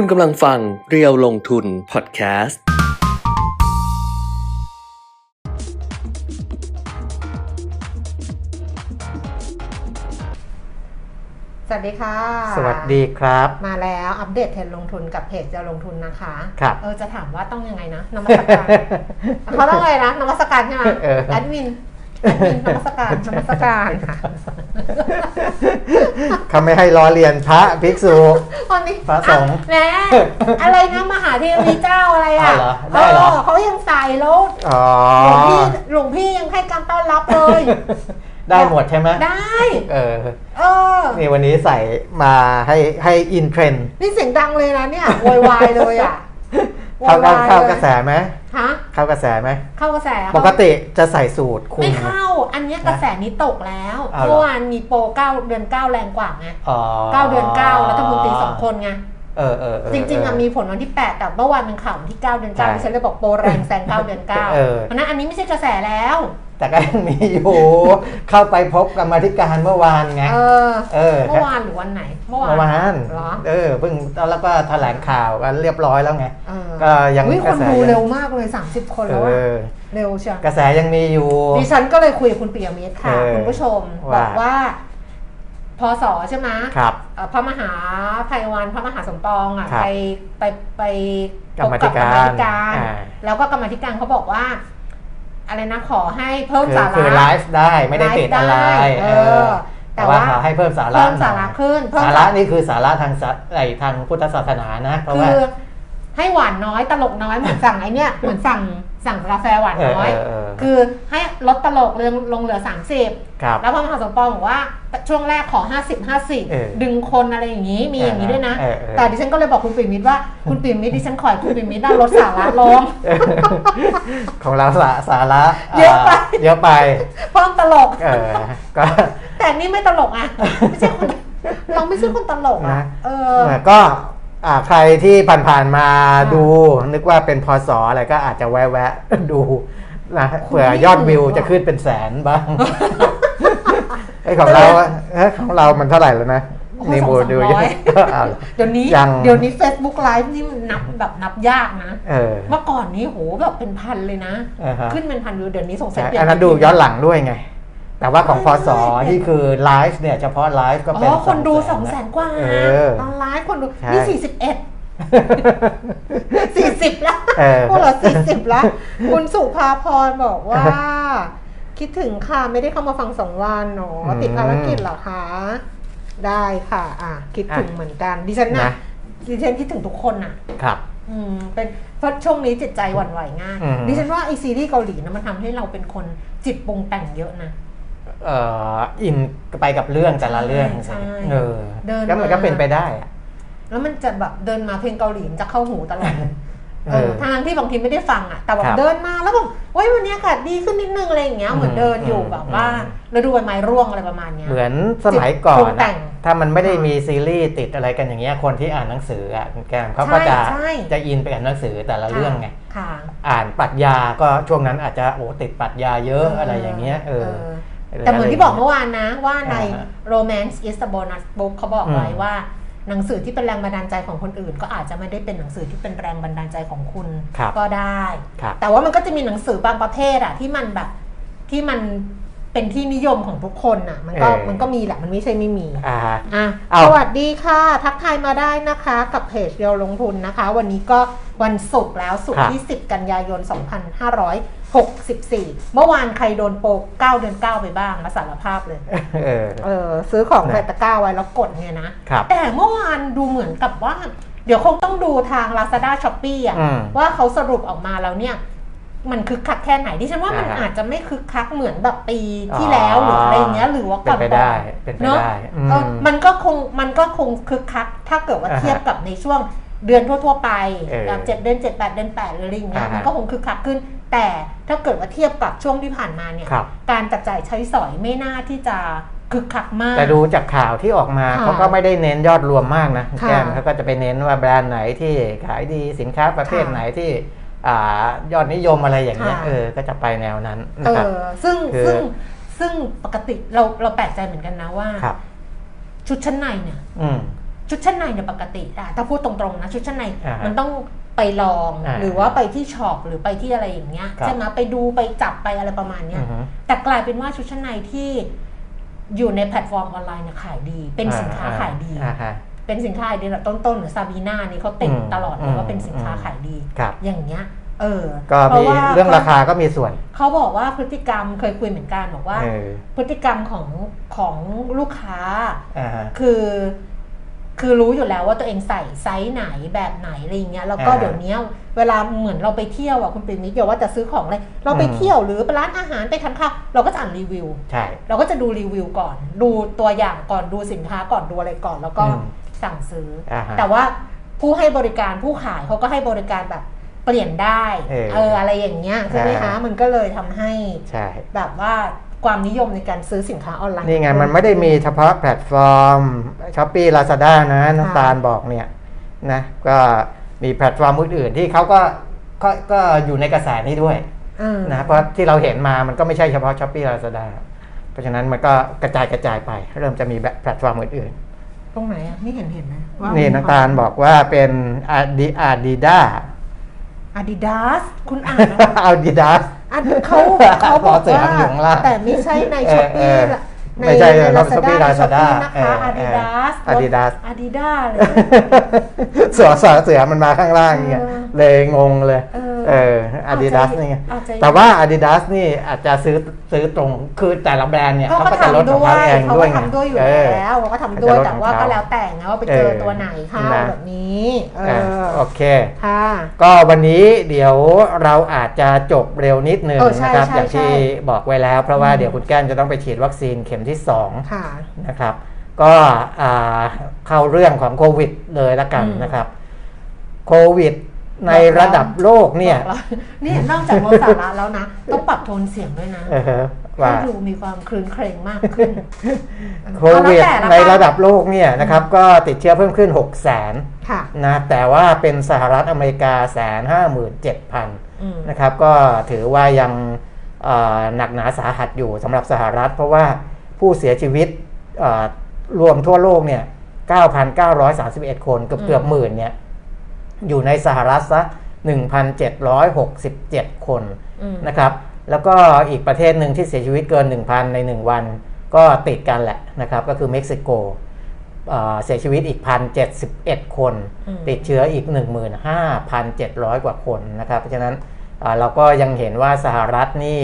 คุณกำลังฟังเรียวลงทุนพอดแคสต์ สวัสดีค่ะ สวัสดีครับ มาแล้วอัปเดตเทรนด์ลงทุนกับเพจจะลงทุนนะคะครับเออจะถามว่าต้องยังไงนะนมัสการเขาต้องไงนะนมัสการใช่ไหมเออแอดมินแอดมิ นนมัสการนมัสการค่ะเขาไม่ให้ล้อเลียนพระภิกษุวันนี้พระสงฆ์อะแหมอะไรนะมหาเทวีเจ้าอะไรอะอ๋อเหรอได้เหรออเขายังใส่แล้วอ๋อหลวงพี่หลวงพี่ยังให้การต้อนรับเลยได้หมดใช่ไหมได้ เออ เออ นี่วันนี้ใส่มาให้ให้อินเทรนด์นี่เสียงดังเลยนะเนี่ยโวยวายเลยอะโว เข้ายวายเข้าลยกระแสไหมฮะเข้ากระแสไหมเข้ากระแสปกติจะใส่สูตรคุไม่มเข้า อันเนี้ยกระแสนี้ตกแล้วเอาเหรอเมื่อวานมีโปรเก้าเดือนเก้าแรงกว่าไงอ๋อเก้าเดือนเก้ารัฐมนตรีสองคนไงเออเออเออจริงๆอะมีผลวันที่ 8 แต่เมื่อวานเป็นข่าววันที่ 9 เดือนใช่9ที่ฉันเลยบอกโปรแรงแซง9เดือน9เออเพราะฉะนั้นอันนี้ไม่ใช่กระแสแล้ว แต่ก็ยังมีอยู่ เข้าไปพบกรรมาธิการเมื่อวานไง เออ เออ เมื่อวานหรือวันไหน เมื่อวาน เมื่อวานเหรอ เออ เพิ่งแล้วก็แถลงข่าวกันเรียบร้อยแล้วไงเออก็ยังอุ๊ยกคระนแสดูยังเร็วมากเลย 30 คนเอแล้วอะอเร็วเชียวกระแสยังมีอยู่ ดิฉันก็เลยคุยกับคุณปิยมิตรค่ะเออคุณผู้ชมว่าบอกว่าพศใช่ไหมครับเอ่อพระมหาภัยวันพระมหาสมปองอะครับไปไปไปกรรมาธิการพบบกรรมธิการอ่าแล้วก็กรรมาธิการเขาบอกว่า อะไรนะขอให้เพิ่มคือสาระคือไลฟ์ได้ไม่ได้ติดอะไรไลฟ์ได้เออแต่แต่ว่าว่าขอให้เพิ่มสาระเพิ่มสาระขึ้นเพิ่มสาระนี่คือสาระทางสัตไอทางพุทธศาสนานะเพราะคืว่าอให้หวานน้อยตลกน้อยเหมือนสั่งไอเนี้ยเหมือนสั่ง สั่งกาแฟหวานน้อย เออเออเออคือให้ลดตลกเรืองลงเหลือ30ครับแล้วพระมหาสมปองบอกว่าช่วงแรกขอ 50 เออ50 ดึงคนอะไรอย่างนี้มีอย่างนี้ด้วยนะ เออเออ แต่ดิฉันก็เลยบอกคุณปิ่มมิตรว่าคุณปิ่มมิตรดิฉันขอให้คุณปิ่มมิตรน่าลดสาระลง ของเราสาสาระเยอะไป เยอะไปเพิ่มตลก เออก็ แต่นี่ไม่ตลกอะ ไม่ใช่คน เราไม่ใช่คนตลกอะนะ เออ ก็อ่า ใครที่ผ่านๆมาดู นึกว่าเป็นพศอะไรก็อาจจะแวะๆดูนะเผื่อยอดวิวจะขึ้นเป็นแสนบ้างไอ้ของเราอะเอ้ยของเรามันเท่าไหร่แล้วนะโอ้โหนี่สองบูสามดูร้อยเอาเดี๋ยวนี้ยังเดี๋ยวนี้ Facebook Live นี่มันนับแบบนับยากนะเออเมื่อก่อนนี้โหแบบเป็นพันเลยนะอ่าฮะขึ้นเป็นพันวิวเดี๋ยวนี้สงสัยใช่เปลี่ยอันนั้นดูย้อนหลังด้วยไง แต่ว่าของพศไม่ไม่ที่คือไลฟ์เนี่ยเฉพาะไลฟ์ก็อ๋เป็นอคนดูสอง200,000แสนกว่าเออตอนไลฟ์คนดูใช่นี่สี่สิบเอ็ดสี่สิบแล้วเออพวกเราสี่สิบแล้วคุณสุภาพรบอกว่า คิดถึงค่ะไม่ได้เข้ามาฟังสองวันเนาะอืมติดภารกิจเหรอคะได้ค่ะ อะ คิดถึงอะเหมือนกันดิฉันนะนะดิฉันคิดถึงทุกคนน่ะครับอืมเป็นเพราะช่วงนี้จิตใจหวั่นไหวง่ายอืมดิฉันว่าไอซีรีส์เกาหลีนะมันทำให้เราเป็นคนจิตปรุงแต่งเยอะนะเอ่ออินไปกับเรื่องแต่ละเรื่องใช่เออเดินก็มันมาก็เป็นไปได้อะแล้วมันจะแบบเดินมาเพลงเกาหลีมันจะเข้าหูตลอดเลยเอเอออทางที่บางทีไม่ได้ฟังอะแต่แบบครับเดินมาแล้วแบบเว้ยวันนี้อากาศดีขึ้นนิดนึงอะไรอย่างเงี้ยเหมือนเดินอยู่อืมแบบว่าอืมแล้วดูใบไม้ร่วงอะไรประมาณเนี้ยเหมือนสมัยก่อปรุนงแต่อะงถ้ามันไม่ได้มีซีรีส์ติดอะไรกันอย่างเงี้ยคนที่อ่านหนังสืออะคุณแกมเขาก็ใช่จะใช่จะอินไปกับหนังสือแต่ละเรื่องไงค่ะอ่านปรัชญาก็ช่วงนั้นอาจจะโอ้ติดปรัชญาเยอะอะไรอย่างเงี้ยเออ แต่เหมือนที่บอกเมื่อวานนะว่าในอ่าฮะ romance is the bonus book เขาบอกไว้อืมว่าหนังสือที่เป็นแรงบันดาลใจของคนอื่น ก็อาจจะไม่ได้เป็นหนังสือที่เป็นแรงบันดาลใจของคุณครับก็ได้ครับแต่ว่ามันก็จะมีหนังสือบางประเภทอะที่มันแบบที่มัน เป็นที่นิยมของทุกคนอะมันก็เออมันก็มีแหละมันไม่ใช่ไม่มีอ่าอะเอาสวัสดีค่ะ ทักทายมาได้นะคะ กับเพจเรียวลงทุนนะคะ วันนี้ก็วันศุกร์แล้วศุกร์ที่ 10 กันยายน 2564 เมื่อวานใครโดนโปร9เดือน 9 ไปบ้างมาสารภาพเลย เออเออซื้อของนะใส่ตะกร้าไว้แล้วกดเนี่ยนะครับแต่เมื่อวานดูเหมือนกับว่า เดี๋ยวคงต้องดูทาง Lazada s h o p e e อะอืมว่าเขาสรุปออกมาแล้วเนี่ย มันคึกคักแค่ไหนดิฉันว่ามันอ่าฮะอาจจะไม่คึกคักเหมือนแบบปีที่แล้วหรืออะไรอย่างเงี้ยหรือว่าเป็ก่อนนไปๆได้เป็นไปเนอะได้อืมเออมันก็คงมันก็คงคึกคัก ถ้าเกิดว่าอ่าฮะเทียบกับในช่วงเดือนทั่ว ๆ ไปเออแบบเจ็ดเดือนเจ็ดแปดเดือนแปดหรืออะไรอย่างเงี้ยอ่าฮะมันก็คงคึกคักขึ้น แต่ถ้าเกิดว่าเทียบกับช่วงที่ผ่านมาเนี่ยครับการจับจ่ายใช้สอยไม่น่าที่จะคึกคักมาก แต่ดูจากข่าวที่ออกมาค่ะเขาก็ไม่ได้เน้นยอดรวมมากนะค่ะแก้มเขาก็จะไปเน้นว่าแบรนด์ไหนที่ขายดีสินค้าประเภทค่ะไหนที่อ่า ยอดนิยมอะไรอย่างเงี้ยค่ะเออก็จะไปแนวนั้นเอนะครับอซึ่งคือซึ่งซึ่งปกติเราเราแปลกใจเหมือนกันนะว่าครับชุดชั้นในเนี่ยอืมชุดชั้นในเนี่ยปกติอะถ้าพูดตรงๆนะชุดชั้นในอ่าฮะมันต้องไปลองอ่าหรือว่าไปที่ shop หรือไปที่อะไรอย่างเงี้ยครับใช่ไหมไปดูไปจับไปอะไรประมาณเนี้ยอือฮึแต่กลายเป็นว่าชุดชั้นในที่อยู่ในแพลตฟอร์มออนไลน์เนี่ยขายดี เป็นสินค้าขายดีอ่าฮะ เป็นสินค้าขายดีระดับต้นๆหรือ Sabina นี่เขาติดอืมตลอดเลอืมว่าเป็นสินค้าขายดีครับอย่างเงี้ยเออก็มีเพราะว่าเรื่องราคาก็มีส่วน เขาบอกว่าพฤติกรรมเคยคุยเหมือนกันบอกว่าเออพฤติกรรมของของลูกค้าอ่าฮะคือ คือรู้อยู่แล้วว่าตัวเองใส่ไซส์ไหนแบบไหนอะไรอย่างเงี้ยแล้วก็อ่าเดี๋ยวนี้เวลาเหมือนเราไปเที่ยวอะคุณปิ่นมิตรอย่าว่าจะซื้อของเลยเราไปอืมเที่ยวหรือไปร้านอาหารไปทานข้าวเราก็จะอ่านรีวิวใช่เราก็จะดูรีวิวก่อน ดูตัวอย่างก่อนดูสินค้าก่อนดูอะไรก่อนแล้วก็อืม สั่งซื้ออาฮะแต่ว่าผู้ให้บริการผู้ขายเขาก็ให้บริการแบบเปลี่ยนได้เออเอออะไรอย่างเงี้ยใช่ไหมคะอ่ามั มันก็เลยทำให้ใช่ แบบว่าความนิยมในการซื้อสินค้าออนไลน์นี่ไง มันไม่ได้มีเฉพาะแพลตฟอร์ม Shopee Lazada นะน้ำตาลบอกเนี่ยนะก็มีแพลตฟอร์มอื่นๆที่เขาก็ก็ก็อยู่ในกระแสนี้ด้วยอืมนะเพราะที่เราเห็นมามันก็ไม่ใช่เฉพาะ Shopee Lazada เพราะฉะนั้นมันก็กระจายกระจายไป เริ่มจะมีแบบแพลตฟอร์มอื่น ตรงไหนอะไม่เห็นเห็นนะว่าๆนี่น้ำตาลบอกว่าเป็นอาดิอาดิดาอาดิดาสคุณอ่านนะอาดิดาสอันเขาเขาบอกขอเสือว่าอยู่ข้างล่างแต่ไม่ใช่ในเออช้อปปี้เออในไม่ใช่ในในลาซา Shopee ด้า Lazada นะคะเอออาดิดาสเออ Adidas อาดิดาเลยเสือเสือเสือมันมาข้างล่างเนี่ยเออเลยงงเลย เออ เอออาดิดาสนี่ไงอาจจะแต่ว่า Adidas นี่อาจจะซื้อซื้อตรงคือแต่ละแบรนด์เนี่ยเขาเขาก็ก็จะลดทำของด้วเขายเองเขาด้วก็ยไงทำด้วยอยู่เออแล้วเขาก็ทำเขาด้วยจะลดแต่ว่าของเขาก็แล้วแต่ไงว่าไปเจอเออตัวไหนเข้านะแบบนี้เออะอโอเคค่ะก็วันนี้เดี๋ยวเราอาจจะจบเร็วนิดนึงเออใช่นะครับใช่อย่างที่ใช่บอกไว้แล้ว เพราะว่าอืมเดี๋ยวคุณแก้มจะต้องไปฉีดวัคซีนเข็มที่2ค่ะนะครับก็อ่าเข้าเรื่องของโควิดเลยละกันอืมนะครับโควิด ในระดับโลกเนี่ยบอกแล้วนี่นอกจากโมสาระแล้วนะ ต้องปรับโทนเสียงด้วยนะเออว่าให้ดูมีความคลื่นเครงมากขึ้นโควิดเอาแล้วแต่ละในกันระดับโลกเนี่ยนะครับ ก็ติดเชื้อเพิ่มขึ้น 6 0 0 0 0นค่ะนะแต่ว่าเป็นสหรัฐอเมริกาแสนห้าหมื่นเจ็ดพันอืมนะครับ ก็ถือว่ายังเอ่อหนักหนาสาหัสอยู่สำหรับสหรัฐ เพราะว่าผู้เสียชีวิตเอ่อรวมทั่วโลกเนี่ย 9,931 คนเกือบเกือบหมื่นเนี่ย อยู่ในสหรัฐซะ1,767 คนอืมนะครับ แล้วก็อีกประเทศหนึ่งที่เสียชีวิตเกิน 1,000 ใน 1 วัน ก็ติดกันแหละนะครับ ก็คือเม็กซิโกเอ่อเสียชีวิตอีก 1,071 คนอืมติดเชื้ออีก 15,700 กว่าคนนะครับ เพราะฉะนั้นเอ่อเราก็ยังเห็นว่าสหรัฐนี่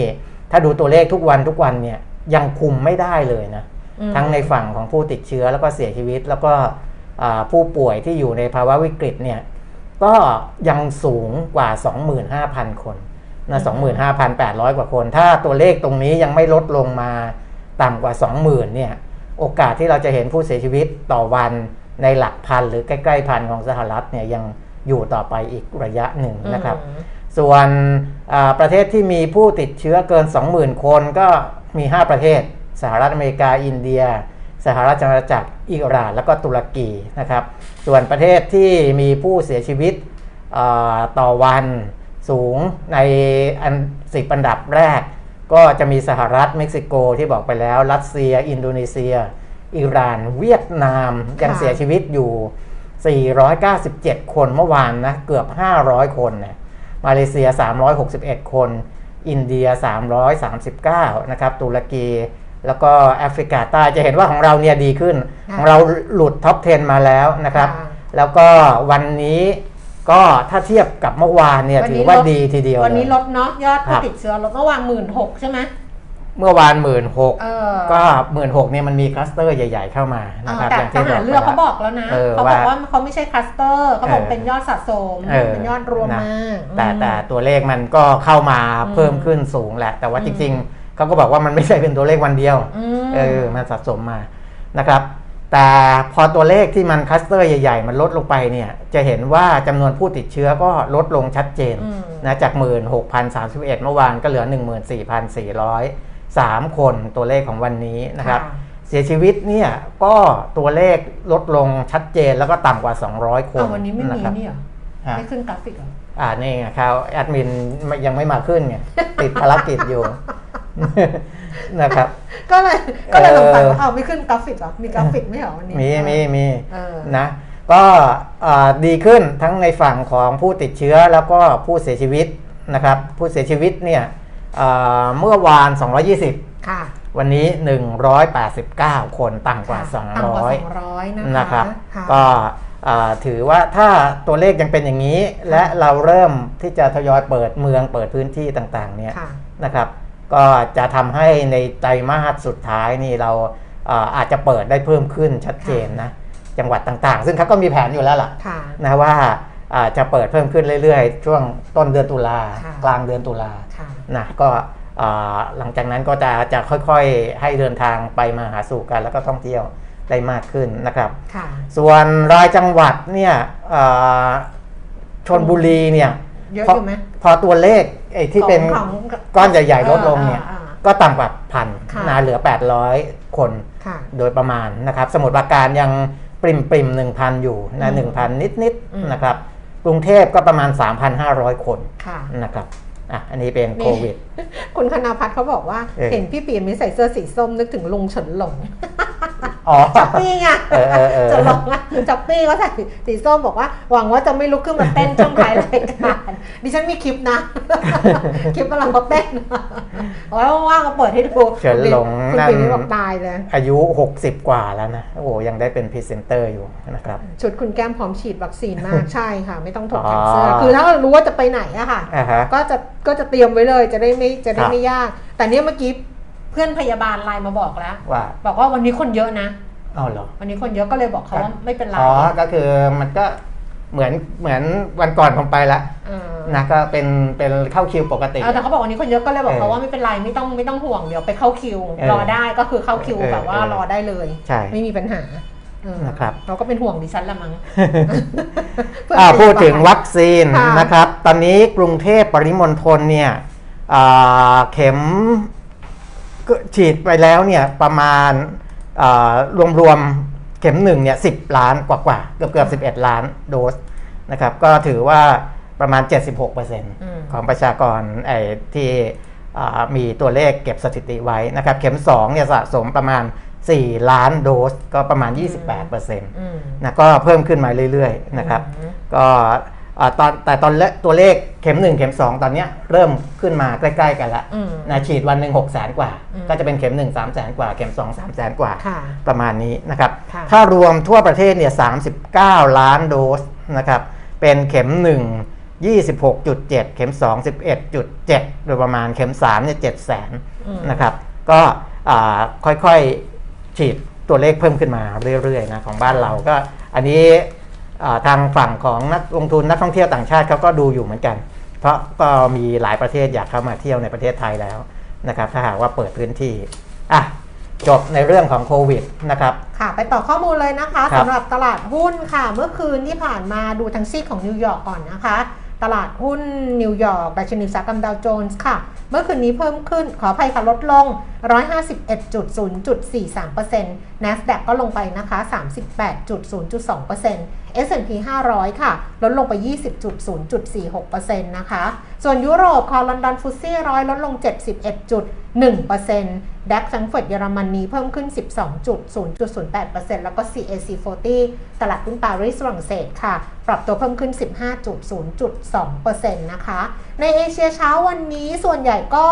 ถ้าดูตัวเลขทุกวันทุกวันเนี่ยยังคุมไม่ได้เลยนะอืมทั้งในฝั่งของผู้ติดเชื้อแล้วก็เสียชีวิตแล้วก็อ่าผู้ป่วยที่อยู่ในภาวะวิกฤตเนี่ย ก็ยังสูงกว่า 25,000 คนนะ25,800 กว่าคน ถ้าตัวเลขตรงนี้ยังไม่ลดลงมาต่ำกว่า 20,000เนี่ยโอกาสที่เราจะเห็นผู้เสียชีวิตต่อวันในหลักพันหรือใกล้ๆพันของสหรัฐเนี่ยยังอยู่ต่อไปอีกระยะหนึ่งนะครับอืมส่วนอ่าประเทศที่มีผู้ติดเชื้อเกิน 20,000 คนก็มี 5 ประเทศ สหรัฐอเมริกาอินเดีย สหราชอาณาจักรอิหร่าน แล้วก็ตุรกีนะครับ ส่วนประเทศที่มีผู้เสียชีวิตต่อวันสูงในอันสิบอันดับแรก ก็จะมีสหรัฐเม็กซิโกที่บอกไปแล้ว รัสเซีย อินโดนีเซีย อิหร่าน เวียดนามยังเสียชีวิตอยู่ 497 คนเมื่อวานนะเกือบ 500 คนนะมาเลเซีย 361 คน อินเดีย 339 นะครับตุรกี แล้วก็แอฟริกาใต้จะเห็นว่าของเราเนี่ยดีขึ้นค่ะของเราหลุดท็อป 10 มาแล้วนะครับค่ะแล้วก็วันนี้ก็ถ้าเทียบกับเมื่อวานเนี่ยวันนี้ถือว่าลดดีทีเดียว วันนี้เลยลดเนาะยอดผู้ครับติดเชื้อลดเมื่อวานหมื่นหกใช่ไหมเมื่อวานหมื่นหกเออก็หมื่นหกเนี่ยมันมีคลัสเตอร์ใหญ่ๆเข้ามานะครับแต่อย่างทที่หารไปเรือเขาแล้วบอกแล้วนะเออเขาบอกว่าว่าเขาไม่ใช่คลัสเตอร์เขาบอกเออเป็นยอดสะสมเออเป็นยอดรวมนะมาแต่อืมแต่ตัวเลขมันก็เข้ามาอืมเพิ่มขึ้นสูงแหละ แต่ว่าอืมจริงๆ เขาก็บอกว่ามันไม่ใช่เป็นตัวเลขวันเดียวอืมเออมันสะสมมานะครับ แต่พอตัวเลขที่มันคลัสเตอร์ใหญ่ๆ มันลดลงไปเนี่ย จะเห็นว่าจำนวนผู้ติดเชื้อก็ลดลงชัดเจนอืมนะจาก 16,031 เมื่อวานก็เหลือ 14,403 คนตัวเลขของวันนี้นะครับค่ะเสียชีวิตเนี่ยก็ตัวเลขลดลงชัดเจนแล้วก็ต่ำกว่า 200 คนเอาวันนี้ไม่มีะครับนี่เหรอฮะไม่ขึ้นกราฟิกเหรออ่านี่ไงครับแอดมินยังไม่มาขึ้นไงติดภารกิจอยู่ นะครับ ก็เลยก็เลยสงสัยว่าเออเอาไม่ขึ้นกราฟิกเหรอ มีกราฟิกไม่เหรอวันนี้ มีมีมีเออนะก็อ่าดีขึ้นทั้งในฝั่งของผู้ติดเชื้อแล้วก็ผู้เสียชีวิตนะครับ ผู้เสียชีวิตเนี่ยอ่าเมื่อวาน 220 ค่ะ วันนี้ 189 คนต่ำกว่าค่ะต่ำกว่า200 200นะคะนะครับค่ะก็อ่าถือว่าถ้าตัวเลขยังเป็นอย่างนี้ และเราเริ่มที่จะทยอยเปิดเมืองเปิดพื้นที่ต่างๆเนี่ยค่ะนะครับ ก็จะทำให้ในไตรมาสสุดท้ายนี่เราอ่าอาจจะเปิดได้เพิ่มขึ้นชัดเจนนะจังหวัดต่างๆ ซึ่งเขาก็มีแผนอยู่แล้วล่ะค่ะนะว่าอ่าจะเปิดเพิ่มขึ้นเรื่อยๆ ช่วงต้นเดือนตุลาค่ะกลางเดือนตุลาค่ะนะก็อ่าหลังจากนั้นก็จะจะค่อยๆ ให้เดินทางไปมาหาสู่กัน แล้วก็ท่องเที่ยวได้มากขึ้นนะครับค่ะส่วนรายจังหวัดเนี่ยอ่าชนบุรีเนี่ยเยอะพออยู่ไหมพอตัวเลข ไอ้ที่เป็นของก้อนใหญ่ ๆ ลดลงเนี่ยอ่าอ่าก็ต่ำกว่าพันค่ะ นะเหลือ 800 คนค่ะ โดยประมาณนะครับ สมุทรปราการยังปริมปริมหนึ่งพันอยู่นะอืหนึ่งพันนิดนิดอืม นะครับ กรุงเทพก็ประมาณ 3,500 คนค่ะ นะครับ อะอันนี้เป็นนี่โควิด คุณคณาพัฒน์เขาบอกว่าเออเห็นพี่ปียมิใส่เสื้อสีส้มนึกถึงลุงเฉินหลงอ๋อจับปี้ไงเออเออเออเฉินหลงอะจับปี้เขาใส่สีส้มบอกว่า หวังว่าจะไม่ลุกขึ้นมาเต้นช่วงท้ายรายการดิฉันมีคลิปนะ คลิปกำลังเขาเต้นเอาไว้ว่างๆก็เปิดให้ดูเฉินหลงคุณนั่นปียมิบอกตายเลย อายุ 60 กว่าแล้วนะ โอ้โหยังได้เป็นพรีเซนเตอร์อยู่นะครับ ชุดคุณแก้มพร้อมฉีดวัคซีนมากใช่ค่ะ ไม่ต้องถกอ๋อแขนเสื้อคือถ้าเรารู้ว่าจะไปไหนอะค่ะอ่าฮะก็จะก็จะเตรียมไว้เลยจะได้ไม่จะได้ครับไม่ยาก แต่เนี่ยเมื่อกี้เพื่อนพยาบาลไลน์มาบอกแล้ว ว่า บอกว่าวันนี้คนเยอะนะอ๋อเหรอวันนี้คนเยอะก็เลยบอกเขาว่าไม่เป็นไรอ๋อก็คือมันก็เหมือนเหมือนวันก่อนผมไปละเออนะก็เป็นเป็นเข้าคิวปกติเออแต่เขาบอกวันนี้คนเยอะก็เลยบอกเออเขาว่าไม่เป็นไรไม่ต้องไม่ต้องห่วงเดี๋ยวไปเข้าคิวเออรอได้ก็คือเข้าคิวเออแบบว่าเออรอได้เลยใช่ไม่มีปัญหาเออ นะครับเราก็เป็นห่วงดิฉันละมั้งเพื่อนอ่าพยาบาลพูดถึงวัคซีนค่ะนะครับ ตอนนี้กรุงเทพปริมณฑลเนี่ยอ่าเข็มก็ฉีดไปแล้วเนี่ยประมาณอ่ารวมๆเข็มหนึ่งเนี่ยสิล้านกว่าๆเกือบเกือบ11ล้านโดสนะครับ ก็ถือว่าประมาณ 76%ของประชากรไอ้ที่อ่ามีตัวเลขเก็บสถิติไว้นะครับ เข็ม2เนี่ยสะสมประมาณ 4 ล้านโดสก็ประมาณ 28%อืมนะก็เพิ่มขึ้นมาเรื่อยๆนะครับอืมก็อ่าตอนแต่ตอนเลตัวเลขเข็ม 1 เข็ม 2 ตอนเนี้ยเริ่มขึ้นมาใกล้ๆกันละอืมนะฉีดวันหนึ่งหกแสนกว่าอืมก็จะเป็นเข็ม 1 3 แสนกว่า เข็ม 2 3 แสนกว่าค่ะประมาณนี้นะครับค่ะถ้ารวมทั่วประเทศเนี่ย39 ล้านโดสนะครับเป็นเข็ม 1 26.7 เข็ม 2 11.7 โดยประมาณเข็ม3เนี่ย7แสนอืมนะครับก็อ่าค่อยๆ ฉีดตัวเลขเพิ่มขึ้นมาเรื่อยๆนะของบ้านเราก็อันนี้อ่าทางฝั่งของนักลงทุนนักท่องเที่ยวต่างชาติเขาก็ดูอยู่เหมือนกัน เพราะก็มีหลายประเทศอยากเข้ามาเที่ยวในประเทศไทยแล้วนะครับ ถ้าหากว่าเปิดพื้นที่อะจบในเรื่องของโควิดนะครับค่ะไปต่อข้อมูลเลยนะคะครับสำหรับตลาดหุ้นค่ะ เมื่อคืนที่ผ่านมาดูทั้งซีกของนิวยอร์กก่อนนะคะ ตลาดหุ้นนิวยอร์กดัชนีอุตสาหกรรมดาวโจนส์ค่ะ เมื่อคืนนี้เพิ่มขึ้น ขออภัยค่ะ ลดลง 151.0.43% NASDAQ ก็ลงไปนะคะ 38.0.2% S&P 500 ค่ะ ลดลงไป 20.0.46%นะคะ ส่วนยุโรปค่ะลอนดอนฟุตซี่ร้อยลดลง 71.1%ดัคซังเฟิร์ตเยอรมนีเพิ่มขึ้น 12.0.08%แล้วก็ CAC 40 ตลาดหุ้นปารีสฝรั่งเศสค่ะ ปรับตัวเพิ่มขึ้น 15.0.2%นะคะ ในเอเชียเช้าวันนี้ส่วนใหญ่ก็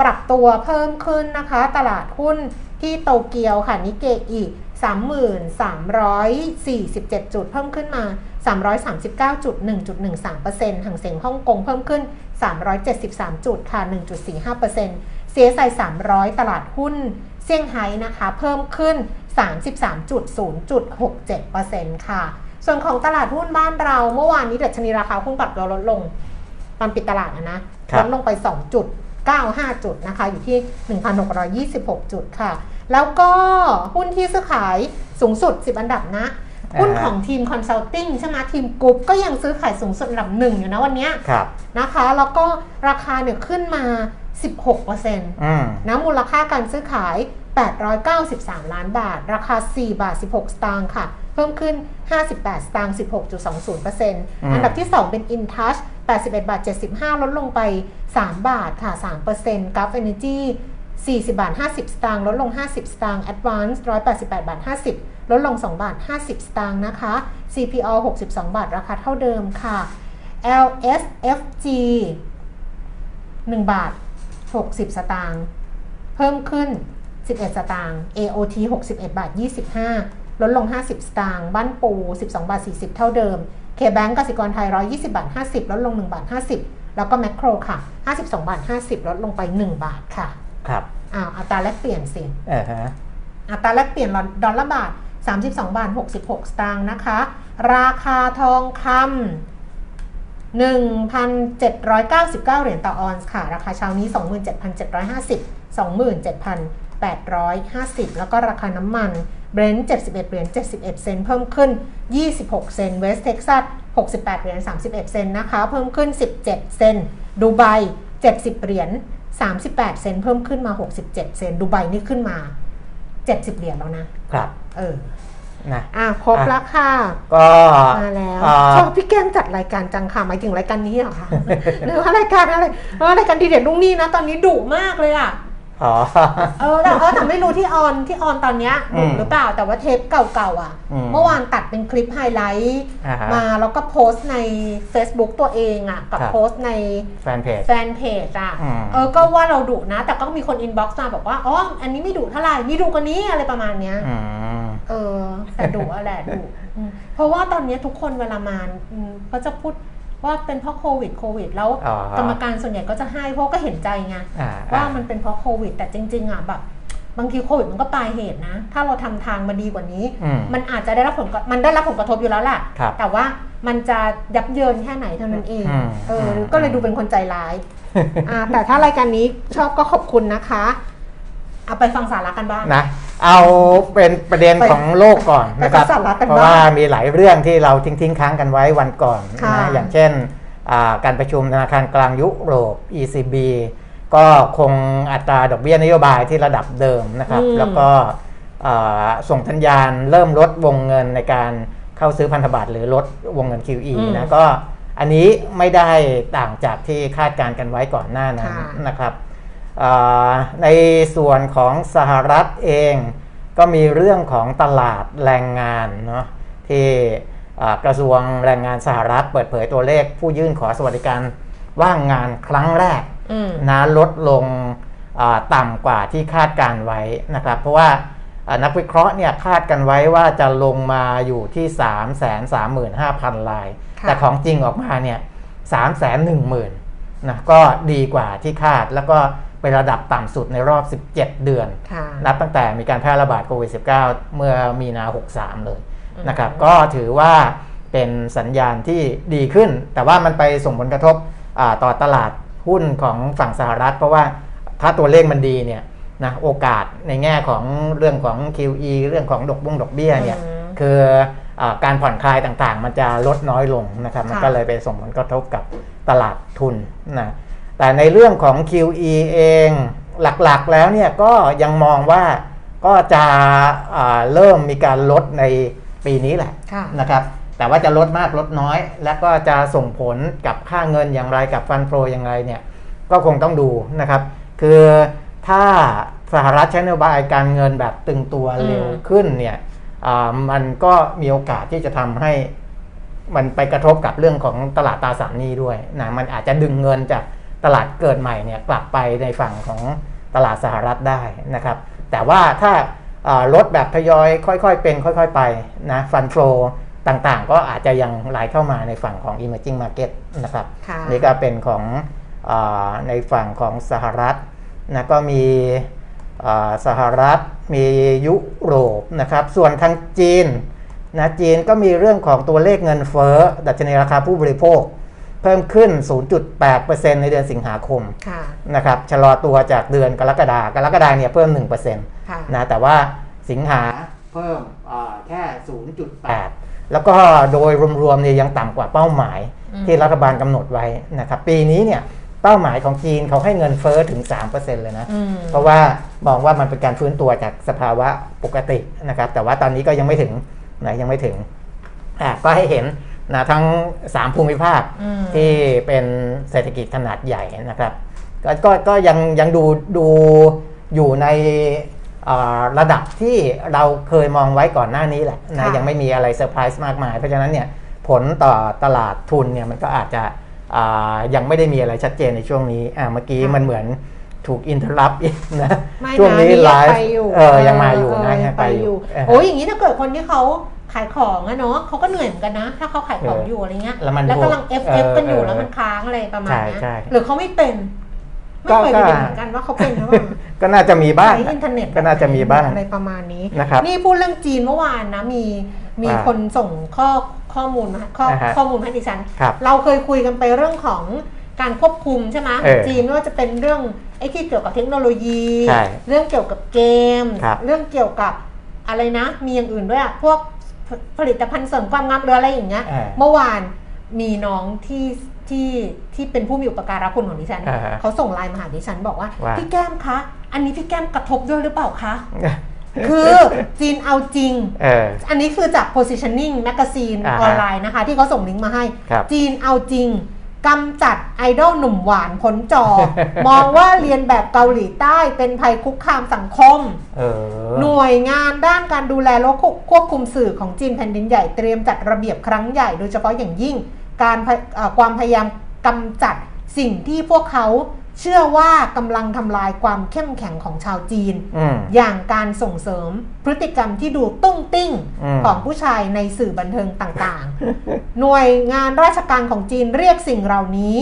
ปรับตัวเพิ่มขึ้นนะคะ ตลาดหุ้นที่โตเกียวค่ะนิเกอี 3,347 จุด เพิ่มขึ้นมา 339.1.13%ห่างเสียงฮ่องกงเพิ่มขึ้น 373 จุดค่ะ 1.45%เสียใส่300 ตลาดหุ้นเซี่ยงไฮ้นะคะ เพิ่มขึ้น 33.0.67%ค่ะ ส่วนของตลาดหุ้นบ้านเราเมื่อวานนี้ดัชนีราคาหุ้นปรับตัวลดลงตอนปิดตลาดอะนะครับลดลงไป 2.95 จุดนะคะ อยู่ที่ 1,626 จุดค่ะ แล้วก็หุ้นที่ซื้อขายสูงสุด 10 อันดับนะหุ้นของ TEAM Consulting ใช่ไหม TEAM Group ก็ยังซื้อขายสูงสุดอันดับหนึ่งอยู่นะวันเนี้ยครับนะคะแล้วก็ราคาเนี่ยขึ้นมา 16%อืมนะมูลค่าการซื้อขาย 893 ล้านบาท ราคา 4 บาท 16 สตางค์ค่ะ เพิ่มขึ้น 58 สตางค์ 16.20%อันดับที่ 2 เป็น InTouch 81 บาท 75 ลดลงไป 3 บาทค่ะ 3% g u f Energy 40 บาท 50 สตางค์ลดลง 50 สตางค์ Advance 188 บาท 50 ลดลง 2 บาท 50 สตางค์นะคะ CPO 62 บาท ราคาเท่าเดิมค่ะ LSFG 1 บาท 60 สตางค์เพิ่มขึ้น 11 สตางค์ AOT 61 บาท 25 ลดลง 50 สตางค์บ้านปู 12 บาท 40 เท่าเดิม KBank กสิกรไทย 120 บาท 50 ลดลง 1 บาท 50 แล้วก็แมคโครค่ะ 52 บาท 50 ลดลงไป 1 บาทค่ะ ครับอ้าวอัตราแลกเปลี่ยนสิเออฮะอัตราแลกเปลี่ยนดอลลาร์บาท 32 บาท 66 สตางค์นะคะ ราคาทองคำ1,799 เหรียญต่อออนซ์ค่ะ ราคาเช้านี้ 27,750 27,850 แล้วก็ราคาน้ำมันเบรนท์71 เหรียญ71 เซนต์เพิ่มขึ้น 26 เซนต์เวสเท็กซัส68 เหรียญ31 เซนต์นะคะ เพิ่มขึ้น 17 เซนต์ดูไบ70 เหรียญ 38 เซนต์เพิ่มขึ้นมา 67 เซนต์ดูไบนี่ขึ้นมา 70 เหรียญแล้วนะ ครับ เออนะอะครบแล้วค่ะ ก็มาแล้วอ่าชอบพี่แก้มจัดรายการจังค่ะหมายถึงรายการนี้เหรอคะหรือว่ารายการอะไรเออรายการดีเด่นลุงนี่นะ ตอนนี้ดุมากเลยอะ อ๋อ เออแต่เออแต่ไม่รู้ที่ on ที่ on ตอนเนี้ยอืดุหรือเปล่าแต่ว่าเทปเก่าๆอะ อืมเมื่อวานตัดเป็นคลิปไฮไลท์อ่าฮะมาแล้วก็โพสต์ใน Facebook ตัวเองอะ กับครับ โพสต์ใน แฟนเพจ แฟนเพจอะ อืม เออ ก็ว่าเราดุนะ แต่ก็มีคน inbox มาบอกว่า อ๋อ อันนี้ไม่ดุเท่าไหร่ มีดุกว่านี้อะไรประมาณเนี้ย อืม เออ แต่ดุอะแหละดุอืมเพราะว่าตอนนี้ทุกคนเวลามาอืมก็จะพูด ว่าเป็นเพราะโควิดโควิด แล้วอ๋อกรรมการส่วนใหญ่ก็จะให้เพราะก็เห็นใจไงอ่าว่าอ่ามันเป็นเพราะโควิด แต่จริงๆอะแบบบางทีโควิดมันก็ปลายเหตุนะ ถ้าเราทำทางมาดีกว่านี้อืมมันอาจจะได้รับผลกระมันได้รับผลกระทบอยู่แล้วแหละครับแต่ว่ามันจะยับเยินแค่ไหนเท่านั้นเองอืมเอออมก็เลยดูเป็นคนใจร้ายอ่าแต่ถ้ารายการนี้ชอบก็ขอบคุณนะคะ เอาไปฟังสาระกันบ้างนะ เอาเป็นประเด็นของโลกก่อนนะครับไปสาระกันเพราะบ้างว่ามีหลายเรื่องที่เราทิ้งทิ้งๆค้างกันไว้วันก่อนค่ะนะอย่างเช่นอ่าการประชุมธนาคารกลางยุโรป ECB ก็คงอัตราดอกเบี้ยนโยบายที่ระดับเดิมนะครับอืมแล้วก็อ่าส่งสัญญาณเริ่มลดวงเงินในการเข้าซื้อพันธบัตรหรือลดวงเงิน QE นะก็อันนี้ไม่ได้ต่างจากที่คาดการณ์กันไว้ก่อนหน้านั้นค่ะนะครับอ่า ในส่วนของสหรัฐเองก็มีเรื่องของตลาดแรงงานเนาะที่อ่ากระทรวงแรงงานสหรัฐเปิดเผยตัวเลขผู้ยื่นขอสวัสดิการว่างงานครั้งแรกอืมนะลดลงอ่าต่ำกว่าที่คาดการไว้นะครับ เพราะว่าอ่านักวิเคราะห์เนี่ยคาดกันไว้ว่าจะลงมาอยู่ที่ 3 3 5 0 0 0 ลายค่ะแต่ของจริงออกมาเนี่ย3 1 0 0 0 0นะก็ดีกว่าที่คาดแล้วก็ เป็นระดับต่ำสุดในรอบ 17 เดือนค่ะนับตั้งแต่มีการแพร่ระบาดโควิด -19 เมื่อมีนา 63 เลยอืมนะครับ ก็ถือว่าเป็นสัญญาณที่ดีขึ้น แต่ว่ามันไปส่งผลกระทบอ่าต่อตลาดหุ้นของฝั่งสหรัฐ เพราะว่าถ้าตัวเลขมันดีเนี่ยนะโอกาสในแง่ของเรื่องของ QE เรื่องของดอกบุ้งดอกเบี้ยเนี่ยอืมคืออาการผ่อนคลายต่างๆ มันจะลดน้อยลงนะครับ มันค่ะก็เลยไปส่งผลกระทบกับตลาดทุนนะ แต่ในเรื่องของ QE เองหลักๆแล้วเนี่ยก็ยังมองว่าก็จะอ่าเริ่มมีการลดในปีนี้แหละค่ะนะครับ แต่ว่าจะลดมากลดน้อย และก็จะส่งผลกับค่าเงินอย่างไรกับฟันโฟอย่างไรเนี่ยก็คงต้องดูนะครับ คือถ้าสหรัฐใช้นโยบายการเงินแบบตึงตัวเร็วอืมขึ้นเนี่ยอ่ามันก็มีโอกาสที่จะทำให้มันไปกระทบกับเรื่องของตลาดตราสารหนี้ด้วยนะมันอาจจะดึงเงินจาก ตลาดเกิดใหม่เนี่ยกลับไปในฝั่งของตลาดสหรัฐได้นะครับ แต่ว่าถ้าอ่าลดแบบทยอยค่อยๆ เป็น ค่อย ๆ ไปนะฟันโฟต่างๆ ก็อาจจะยังไหลเข้ามาในฝั่งของ emerging market นะครับค่ะนี่ก็เป็นของอาในฝั่งของสหรัฐนะก็มีอ่าสหรัฐมียุโรปนะครับ ส่วนทางจีนนะจีนก็มีเรื่องของตัวเลขเงินเฟ้อดัชนีราคาผู้บริโภคเพิ่มขึ้น 0.8%ในเดือนสิงหาคมค่ะนะครับชะลอตัวจากเดือนกรกฎากรกฎาเนี่ยเพิ่ม1%ค่ะนะแต่ว่าสิงหาเพิ่มอ่าแค่ 0.8 แล้วก็โดยรวมๆเนี่ยยังต่ำกว่าเป้าหมายอืมที่รัฐบาลกำหนดไว้นะครับปีนี้เนี่ยเป้าหมายของจีนเขาให้เงินเฟ้อถึง 3%เลยนะอืมเพราะว่ามองว่ามันเป็นการฟื้นตัวจากสภาวะปกตินะครับแต่ว่าตอนนี้ก็ยังไม่ถึงนะยังไม่ถึงอะก็ให้เห็น นะทั้ง 3 ภูมิภาคอืมที่เป็นเศรษฐกิจขนาดใหญ่นะครับ ก็ก็ก็ยังยังดูดูอยู่ในเอ่อระดับที่เราเคยมองไว้ก่อนหน้านี้แหละนะค่ะยังไม่มีอะไรเซอร์ไพรส์มากมาย เพราะฉะนั้นเนี่ยผลต่อตลาดทุนเนี่ยมันก็อาจจะอ่ายังไม่ได้มีอะไรชัดเจนในช่วงนี้อ่าเมื่อกี้มันเหมือนถูกอินเทอร์รับอีกนะไม่ช่วงนะนี้นี่ไลยังฟ์ไปอยู่เออยังมาอยู่นะเยังไปอยู่เโอ้ยอย่างนี้ถ้าเกิดคนที่เขา ขายของอะเนาะเขาก็เหนื่อยเหมือนกันนะ ถ้าเขาขายของอยู่อะไรเงี้ยแล้วมันกำลัง F เอ F อกันอยู่เออแล้วมันค้างอะไรประมาณเนี้ยใช่ใช่หรือเขาไม่เป็นก็ไม่เคยก็ไปดูเหมือนกันว่าเขาเป็นหรือเปล่าก็น่าจะมีบ้างใช้อินเทอร์เน็ตก็น่าจะมีบ้างอะไรประมาณนี้นะครับนี่พูดเรื่องจีนเมื่อวานนะมีมีอ่าคนส่งข้อข้อมูลมาให้ข้ออ่าฮะข้อมูลให้ดิฉันครับเราเคยคุยกันไปเรื่องของการควบคุมใช่ไหมเออจีนไม่ว่าจะเป็นเรื่องไอ้ที่เกี่ยวกับเทคโนโลยีใช่เรื่องเกี่ยวกับเกมครับเรื่องเกี่ยวกับอะไรนะ มีอย่างอื่นด้วยอะพวก ผผลิตภัณฑ์เสริมความงามหรืออะไรอย่างเงี้ย อ่าเมื่อวานมีน้องที่ที่ที่เป็นผู้มีอุปการะคุณของดิฉัน อ่าฮะเขาส่งไลน์มาหาดิฉันบอกว่าว่า พี่แก้มคะ อันนี้พี่แก้มกระทบด้วยหรือเปล่าคะ คือจีนเอาจริง เออ อันนี้คือจาก positioning magazine อ่าฮะออนไลน์นะคะ ที่เขาส่งลิงก์มาให้ ครับจีนเอาจริง กำจัดไอดอลหนุ่มหวานพ้นจอ มองว่าเรียนแบบเกาหลีใต้เป็นภัยคุกคามสังคมเออหน่วยงานด้านการดูแลและควบคุมสื่อของจีนแผ่นดินใหญ่เตรียมจัดระเบียบครั้งใหญ่โดยเฉพาะอย่างยิ่ง การพยเอ่อความพยายามกำจัดสิ่งที่พวกเขา เชื่อว่ากำลังทำลายความเข้มแข็งของชาวจีนอืมอย่างการส่งเสริมพฤติกรรมที่ดูตุ้งติ้งอืมของผู้ชายในสื่อบันเทิงต่างๆ หน่วยงานราชการของจีนเรียกสิ่งเหล่านี้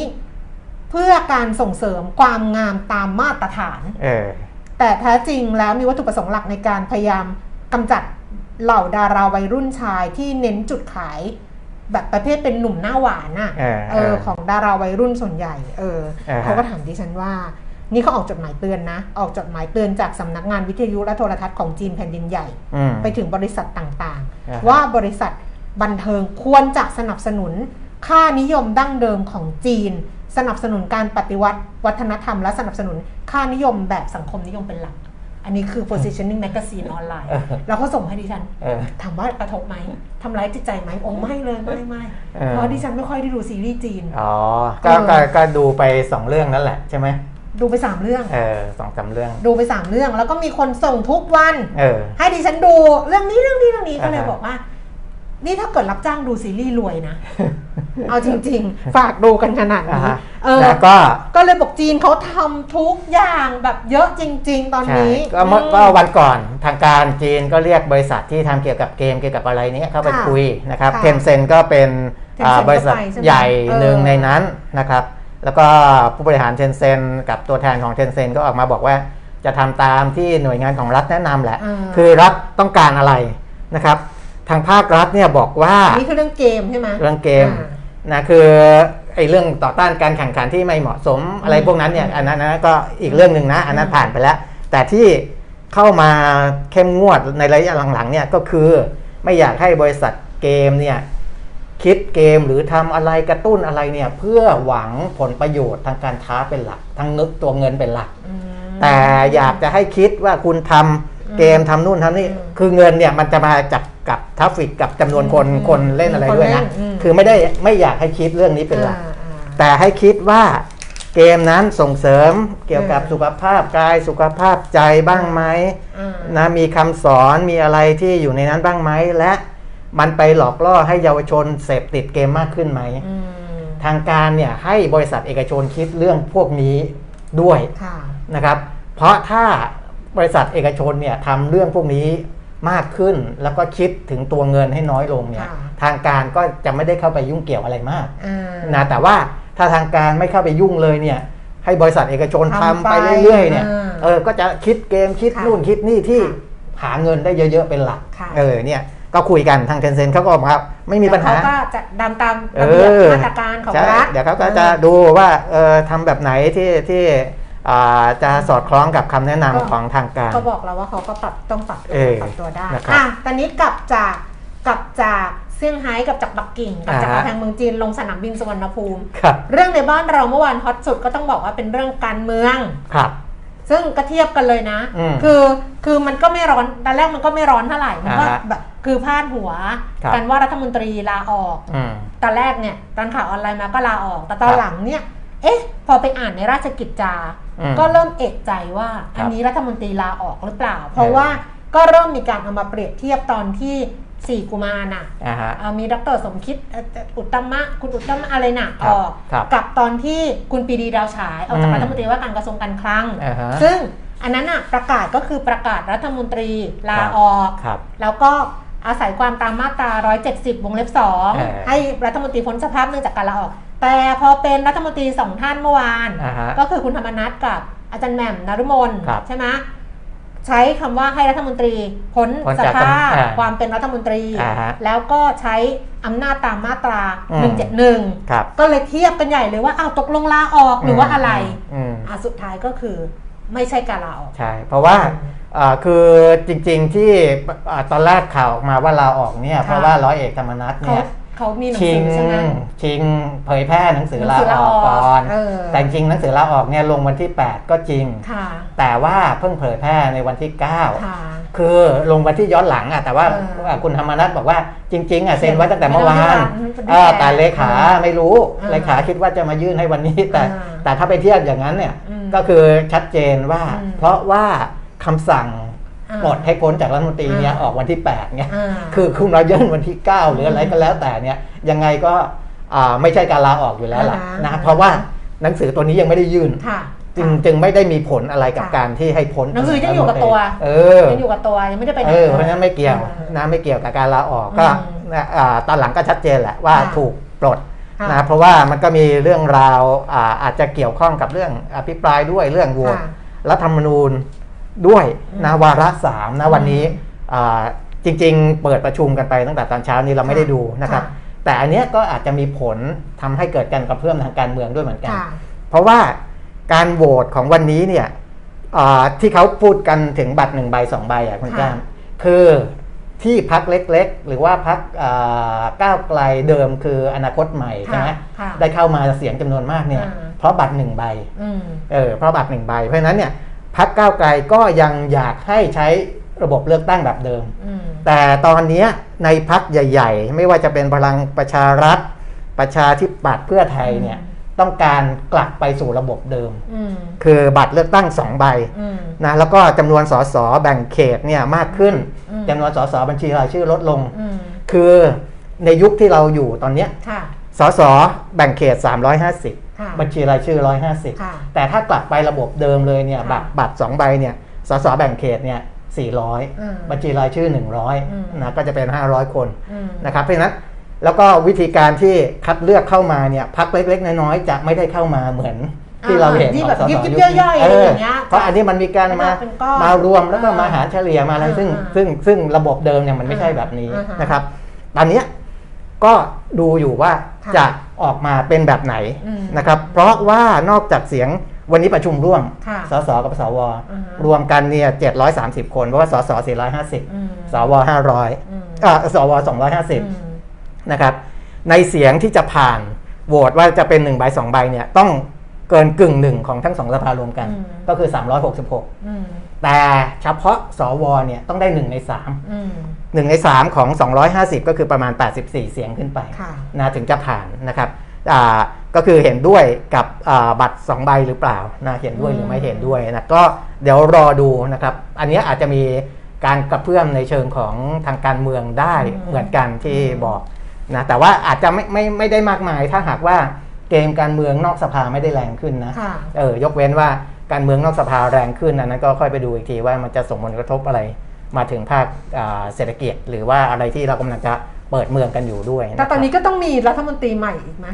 เพื่อการส่งเสริมความงามตามมาตรฐานเออแต่แท้จริงแล้วมีวัตถุประสงค์หลักในการพยายามกำจัดเหล่าดาราวัยรุ่นชายที่เน้นจุดขาย แบบประเภทเป็นหนุ่มหน้าหวานน่ะเออเออของดาราวัยรุ่นส่วนใหญ่เอออ่าฮะเขาก็ถามดิฉันว่านี่เขาออกจดหมายเตือนนะ ออกจดหมายเตือนจากสำนักงานวิทยุและโทรทัศน์ของจีนแผ่นดินใหญ่อืมไปถึงบริษัทต่างอ่าฮะๆว่าบริษัทบันเทิงควรจะสนับสนุน ค่านิยมดั้งเดิมของจีน สนับสนุนการปฏิวัติวัฒนธรรม และสนับสนุนค่านิยมแบบสังคมนิยมเป็นหลัก อันนี้คือ positioning magazine ออนไลน์เออแล้วเขาส่งให้ดิฉันเออถามว่ากระทบไหมทำร้ายจิตใจไหมโอ้ไม่เลยไม่ไม่เออเพราะดิฉันไม่ค่อยได้ดูซีรีส์จีน อ๋อ ก็เออก็ก็ดูไปสองเรื่องนั่นแหละใช่ไหมดูไปสามเรื่อง เออสองสามเรื่อง ดูไปสามเรื่อง แล้วก็มีคนส่งทุกวัน เออ ให้ดิฉันดูเรื่องนี้เรื่องนี้เรื่องนี้ก็เลยอ่าฮะบอกว่า นี่ถ้าเกิดรับจ้างดูซีรีส์รวยนะ เอาจริง ๆ ฝากดูกันขนาดอ่านี้ฮะเออแล้วก็ก็เลยบอกจีนเขาทำทุกอย่างแบบเยอะจริง ๆ ตอนใช่นี้ ก็เมื่ออืมก็วันก่อนทางการจีนก็เรียกบริษัทที่ทำเกี่ยวกับเกมเกี่ยวกับอะไรเนี้ยเข้าไปค่ะคุยนะครับค่ะเทนเซ็นก็เป็น Tencent อ่าบริษัทก็ไปใช่ไหมใหญ่หนึ่งเออในนั้นนะครับ แล้วก็ผู้บริหารเทนเซ็นกับตัวแทนของเทนเซ็นก็ออกมาบอกว่าจะทำตามที่หน่วยงานของรัฐแนะนำแหละอ่าคือรัฐต้องการอะไรนะครับ ทางภาครัฐเนี่ยบอกว่าอันนี้คือเรื่องเกมใช่ไหมเรื่องเกมอ่านะคือไอ้เรื่องต่อต้านการแข่งขันที่ไม่เหมาะสมอะไรพวกนั้นเนี่ยอันนั้นนะก็อีกเรื่องหนึ่งนะ อันนั้นผ่านไปแล้ว แต่ที่เข้ามาเข้มงวดในระยะหลังๆเนี่ยก็คือไม่อยากให้บริษัทเกมเนี่ยคิดเกมหรือทำอะไรกระตุ้นอะไรเนี่ยเพื่อหวังผลประโยชน์ทางการค้าเป็นหลัก ทั้งนึกตัวเงินเป็นหลักอืมแต่อยากจะให้คิดว่าคุณทำ เกมทำนู่นทำนี่อืมคือเงินเนี่ยมันจะมาจากกับทราฟฟิกกับจำนวนคนอืมคนเล่นอะไรคนด้วยเล่นะนอืมคือไม่ได้ไม่อยากให้คิดเรื่องนี้เป็นหลักอ่าอ่าแต่ให้คิดว่าเกมนั้นส่งเสริมเกี่ยวกับอืมสุขภาพกายสุขภาพใจบ้างไหมอ่านะมีคำสอนมีอะไรที่อยู่ในนั้นบ้างไหมและมันไปหลอกล่อให้เยาวชนเสพติดเกมมากขึ้นไหมอืมทางการเนี่ยให้บริษัทเอกชนคิดเรื่องพวกนี้ด้วยค่ะนะครับ เพราะถ้า บริษัทเอกชนเนี่ยทำเรื่องพวกนี้มากขึ้นแล้วก็คิดถึงตัวเงินให้น้อยลงเนี่ยค่ะทางการก็จะไม่ได้เข้าไปยุ่งเกี่ยวอะไรมากอ่านะแต่ว่าถ้าทางการไม่เข้าไปยุ่งเลยเนี่ยให้บริษัทเอกชนทำทำไปไปเรื่อยๆเนี่ยอ่าเออก็จะคิดเกมคิดค่ะนู่นคิดนี่ที่ค่ะหาเงินได้เยอะๆเป็นหลักค่ะเออเนี่ยก็คุยกันทางเทนเซ็นเขาก็บอกว่าไม่มีปัญหาแต่เขาก็จะดำตามเอระเบียบอมาตรการของใช่รัฐเดี๋ยวเขาก็จะดูว่าเออทำแบบไหนที่ที่อ่า จะสอดคล้องกับคำแนะนำของทางการ ก็บอกแล้วว่าเขาก็ปรับต้องปรับตัวเออปรับตัวได้นะครับอะตอนนี้กลับจากกลับจากเซี่ยงไฮ้กลับจากปักกิ่งกลับจากอ่าฮะกำแพงเมืองจีนลงสนามบินสุวรรณภูมิครับเรื่องในบ้านเราเมื่อวานฮอตสุดก็ต้องบอกว่าเป็นเรื่องการเมืองครับ ซึ่งก็เทียบกันเลยนะอืมคือคือมันก็ไม่ร้อนตอนแรกมันก็ไม่ร้อนเท่าไหร่มันก็อ่าฮะแบบคือพาดหัวครับกันว่ารัฐมนตรีลาออกอืมตอนแรกเนี่ยตอนข่าวออนไลน์มาก็ลาออก แต่ตอนครับหลังเนี่ย เอ๊ะ พอไปอ่านในราชกิจจาอืมก็เริ่มเอกใจว่าครับอันนี้รัฐมนตรีลาออกหรือเปล่า เพราะว่าก็เริ่มมีการเอามาเปรียบเทียบตอนที่สี่กุมารน่ะอ่าฮะเอ่อมีดรสมคิดเอ่ออุตตมะคุณอุตตมะอะไรน่ะครัอบอกครับกับตอนที่คุณปรีดีดาวฉายออกจากอืมรัฐมนตรีว่าการกระทรวงการคลังอ่าฮะซึ่งอันนั้นน่ะประกาศก็คือประกาศรัฐมนตรีลาครับออกครับแล้วก็อาศัยความตามมาตรา 170 วงเล็บเออ2ให้รัฐมนตรีพ้นสภาพเนื่องจากการลาออก แต่พอเป็นรัฐมนตรีสองท่านเมื่อวานอ่าฮะก็คือคุณธรรมนัฐกับอาจารย์แหม่มนรุมนครับใช่ไหมใช้คำว่าให้รัฐมนตรีพ้นพ้นสจากภาพอ่าความเป็นรัฐมนตรีอ่าฮะแล้วก็ใช้อำนาจตามมาตราอืม171ครับก็เลยเทียบกันใหญ่เลยว่าอ้าวตกลงลาออกหรือว่าอะไรอืมอะสุดท้ายก็คือไม่ใช่การลาออกใช่ เพราะว่าอ่าคือจริงๆที่อ่าตอนแรกข่าวออกมาว่าลาออกเนี่ยค่ะเพราะว่าร้อยเอกธรรมนัฐเขาเนี่ย เขามีหนังชิสืงอใช่ไหมชิงเผยแพร่หนังสือหนัลางสือลาออกออกก่อนเออแต่จริงๆหนังสือลาออกเนี่ยลงวันที่ 8 ก็จริงค่ะแต่ว่าเพิ่งเผยแพร่ในวันที่ค่ะ9คือลงวันที่ย้อนหลังอะแต่ว่าเออคุณธรรมนัฐบอกว่าจริง ๆอะเซ็นไว้ตั้งแต่เมื่อวานเป็นเออแต่เลขาเออไม่รู้เออเลขาคิดว่าจะมายื่นให้วันนี้ แต่เออแต่ถ้าไปเทียบอย่างนั้นเนี่ยอืมก็คือชัดเจนว่าอืมเพราะว่าคำสั่ง อ่าปลดให้พ้นจากรัฐมนตรีเนี่ยอ่าออกวันที่8เนี่ยอ่าคือคุณมายื่นวันที่ 9 หรืออะไรก็แล้วแต่เนี่ยยังไงก็อ่าไม่ใช่การลาออกอยู่แล้วล่ะอ่านะเพราะว่าหนังสือตัวนี้ยังไม่ได้ยื่นค่ะจึงจึงไม่ได้มีผลอะไรกับค่ะการที่ให้พ้นหนังสือยังอยู่กับตัวเออยังอยู่กับตัวยังไม่ได้ไปไหนเออเพราะฉะนั้นไม่เกี่ยวออนะไม่เกี่ยวกับการลาออกก็อืมนะอ่าตอนหลังก็ชัดเจนแหละว่าค่ะถูกปลดค่ะนะเพราะว่ามันก็มีเรื่องราวอ่าอาจจะเกี่ยวข้องกับเรื่องอภิปรายด้วยเรื่องโหวตค่ะรัฐธรรมนูญ ด้วยอืมนะวาระสามนะอืมวันนี้อ่าจริง ๆ เปิดประชุมกันไปตั้งแต่ตอนเช้านี้เราไม่ได้ดูนะครับค่ะแต่อันเนี้ยก็อาจจะมีผลทำให้เกิดการกระเพื่อมทางการเมืองด้วยเหมือนกันค่ะเพราะว่าการโหวตของวันนี้เนี่ยอ่าที่เขาพูดกันถึงบัตรหนึ่งใบสองใบอะคุณค่ะจ้ามคือที่พักเล็กๆ หรือว่าพักก้าวไกลเดิมคืออนาคตใหม่ใช่ไหมค่ะได้เข้ามาเสียงจำนวนมากเนี่ยอ่าเพราะบัตรหนึ่งใบอืมเออเพราะบัตรหนึ่งใบเพราะฉะนั้นเนี่ย พักก้าวไกลก็ยังอยากให้ใช้ระบบเลือกตั้งแบบเดิมอืมแต่ตอนเนี้ยในพักใหญ่ ๆ ไม่ว่าจะเป็นพลังประชารัฐ ประชาธิปัตย์เพื่อไทยเนี่ยอืมต้องการกลับไปสู่ระบบเดิมอืมคือบัตรเลือกตั้ง2ใบอืมนะแล้วก็จำนวนสสแบ่งเขตเนี่ยมากขึ้นอืมจำนวนสสบัญชีรายชื่อลดลงอืมคือในยุคที่เราอยู่ตอนเนี้ยค่ะ สสแบ่งเขต 350ค่ะบัญชีรายชื่อค่ะ150 แต่ถ้ากลับไประบบเดิมเลยเนี่ยค่ะบัตรบัตรสองใบเนี่ยสสแบ่งเขตเนี่ยอืม400 บัญชีรายชื่ออืม100นะก็จะเป็น 500 คนอืมนะครับเพราะฉะนั้นแล้วก็วิธีการที่คัดเลือกเข้ามาเนี่ยพักเล็ก ๆ น้อยๆจะไม่ได้เข้ามาเหมือนที่เราเห็นที่แบบของสสยิบยิบคย่นี้อยๆอะไรอย่างเงี้ยเพราะอันนี้มันมีการมาเป็นก้อนมารวมแล้วก็อ่ามมาหารเฉลี่ยมาอะไรซึ่งอ่าซึ่งซึ่งระบบเดิมเนี่ยมันไม่ใช่แบบนี้อ่าฮะนะครับ ตอนเนี้ยก็ดูอยู่ว่าค่ะ จะออกมาเป็นแบบไหนอืมนะครับ เพราะว่านอกจากเสียงวันนี้ประชุมร่วมค่ะสสกับสวอ่าฮะรวมกันเนี่ย730คน เพราะว่าสส450อืมสว500อืมอ่าสวอืม250นะครับ ในเสียงที่จะผ่านโหวตว่าจะเป็น1ใบ2ใบเนี่ยต้องเกินกึ่งหนึ่งของทั้งสองสภารวมกันอืมก็คือ366อืม แต่เฉพาะสวเนี่ยต้องได้ 1 ใน3อืม1ใน 3 ของ 250 ก็คือประมาณ 84 เสียงขึ้นไปค่ะนะถึงจะผ่านนะครับอ่าก็คือเห็นด้วยกับอ่าบัตร 2 ใบหรือเปล่านะเห็นด้วยหรือไม่เห็นด้วยนะก็เดี๋ยวรอดูนะครับ อันเนี้ยอาจจะมีการกระเพื่อมในเชิงของทางการเมืองได้อืมเหมือนกันที่บอกนะแต่ว่าอาจจะไม่ไม่ไม่ได้มากมายถ้าหากว่าเกมการเมืองนอกสภาไม่ได้แรงขึ้นนะค่ะเออยกเว้นว่า การเมืองนอกสภาแรงขึ้นอันนั้นก็ค่อยไปดูอีกทีว่ามันจะส่งผลกระทบอะไร มาถึงภาคอ่าเศรษฐกิจหรือว่าอะไรที่เรากำลังจะเปิดเมืองกันอยู่ด้วยะแต่ตอนนี้ครับก็ต้องมีรัฐมนตรีใหม่อีกไหม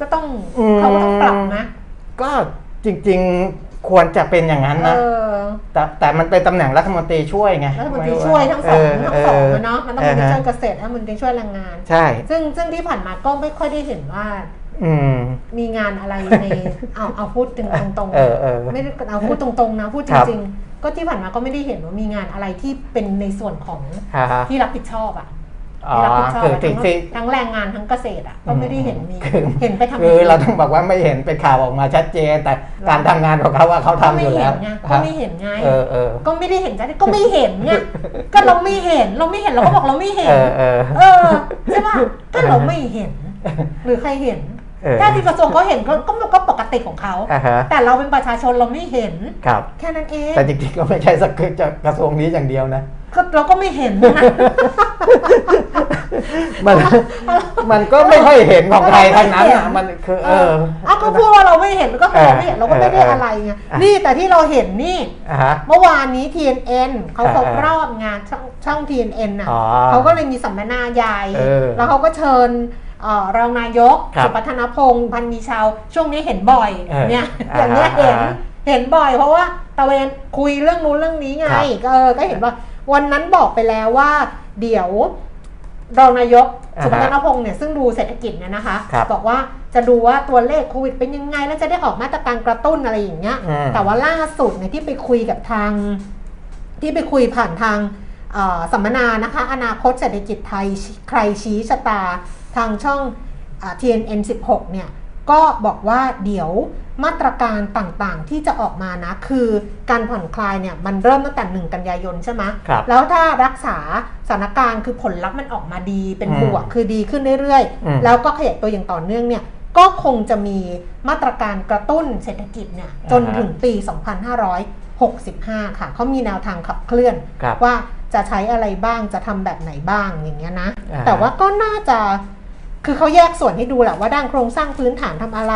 ก็ต้องอืมเขาก็ต้องปรับนะก็จริงๆควรจะเป็นอย่างนั้นเอนะอแต่แต่มันเป็นตำแหน่งรัฐมนตรีช่วยไงรัฐมนตรีช่วยทั้งสองทั้งสองอะเนาะมันต้องมีฮะช่วยเกษตรและมันเป็นช่วยแรงงาน ใช่ ซึ่งซึ่งที่ผ่านมาก็ไม่ค่อยได้เห็นว่าอื มมีงานอะไรในเอาเอาพูดตรงตรงๆเออเออไม่ได้เอาพูดตรงๆนะพูดจครับริงๆ ก็ที่ผ่านมาก็ไม่ได้เห็นว่ามีงานอะไรที่เป็นในส่วนของฮะฮะที่รับผิดชอบอะอ๋อที่รับผิดชอบคืออะที่ทั้งที่ทั้งแรงงานทั้งเกษตรอะก็ไม่ได้เห็นมีคือเห็นไปทำคือเราต้องบอกว่าไม่เห็นเป็นข่าวออกมาชัดเจน แต่การทำงานของเขาว่าเขาก็ทำอไม่ยู่เห็แล้วนไงก็ไม่เห็นไงเออเออก็ไม่ได้เห็นจ้ะก็ไม่เห็นไงก็เราไม่เห็นเราไม่เห็นเราก็บอกเราไม่เห็น เออเออเออใช่ป่ะก็เราไม่เห็น หรือใครเห็น เออถ้าที่กระทรวงเขาเห็นก็ก็ก็ปกติของเขาอ่าฮะแต่เราเป็นประชาชนเราไม่เห็นครับแค่นั้นเอง แต่จริงๆก็ไม่ใช่สักกระทรวงนี้อย่างเดียวนะก็เราก็ไม่เห็นนะมันมันก็ไม่ค่อยเห็นของใครทั้งนั้นเห็อะนมันคือเออเอาก็พูดว่าเราไม่เห็นก็คือเราไม่เห็นเราก็ไม่ได้เออเอออะไรไงอะนี่แต่ที่เราเห็นนี่อ่าฮะเมื่อวานนี้ TNN เขาอ่าครบรอบงานช่องช่อง TNN น่ะอ๋อเขาก็เลยมีสัมมนาใหญ่เออแล้วเขาก็เชิญเอ่อ รองนายกครับสุพัฒนพงศ์พันธ์มีชาว ช่วงนี้เห็นบ่อยเออเนี่ยอ่าอย่างเนี้ยเห็นอ่าเห็นบ่อย เพราะว่าตะเวนคุยเรื่องนู้นเรื่องนี้ไงครับก็เออก็เห็นว่าวันนั้นบอกไปแล้วว่า เดี๋ยวรองนายกอ่าฮะสุพัฒนพงศ์เนี่ยซึ่งดูเศรษฐกิจเนี่ยนะคะครับบอกว่าจะดูว่าตัวเลขโควิดเป็นยังไง แล้วจะได้ออกมาตรการกระตุ้นอะไรอย่างเงี้ย อืม แต่ว่าล่าสุดเนี่ยที่ไปคุยกับทาง ที่ไปคุยผ่านทางเอ่อสัมมนานะคะ อนาคตเศรษฐกิจไทยใครชี้ชะตา ทางช่องอ่า TNN 16 เนี่ยก็บอกว่าเดี๋ยวมาตรการต่างๆที่จะออกมานะ คือการผ่อนคลายเนี่ยมันเริ่มตั้งแต่1กันยายนใช่ไหมครับแล้วถ้ารักษาสถานการณ์คือผลลัพธ์มันออกมาดีเป็นอืมบวกคือดีขึ้นเรื่อยอืมๆแล้วก็ขยายตัวอย่างต่อเนื่องเนี่ยก็คงจะมีมาตรการกระตุ้นเศรษฐกิจเนี่ยจนอ่าฮะถึงปี 2565 ค่ะเขามีแนวทางขับเคลื่อนครับว่าจะใช้อะไรบ้างจะทำแบบไหนบ้างอย่างเงี้ยนะอ่าแต่ว่าก็น่าจะ คือเขาแยกส่วนให้ดูแหละว่าด้านโครงสร้างพื้นฐานทำอะไร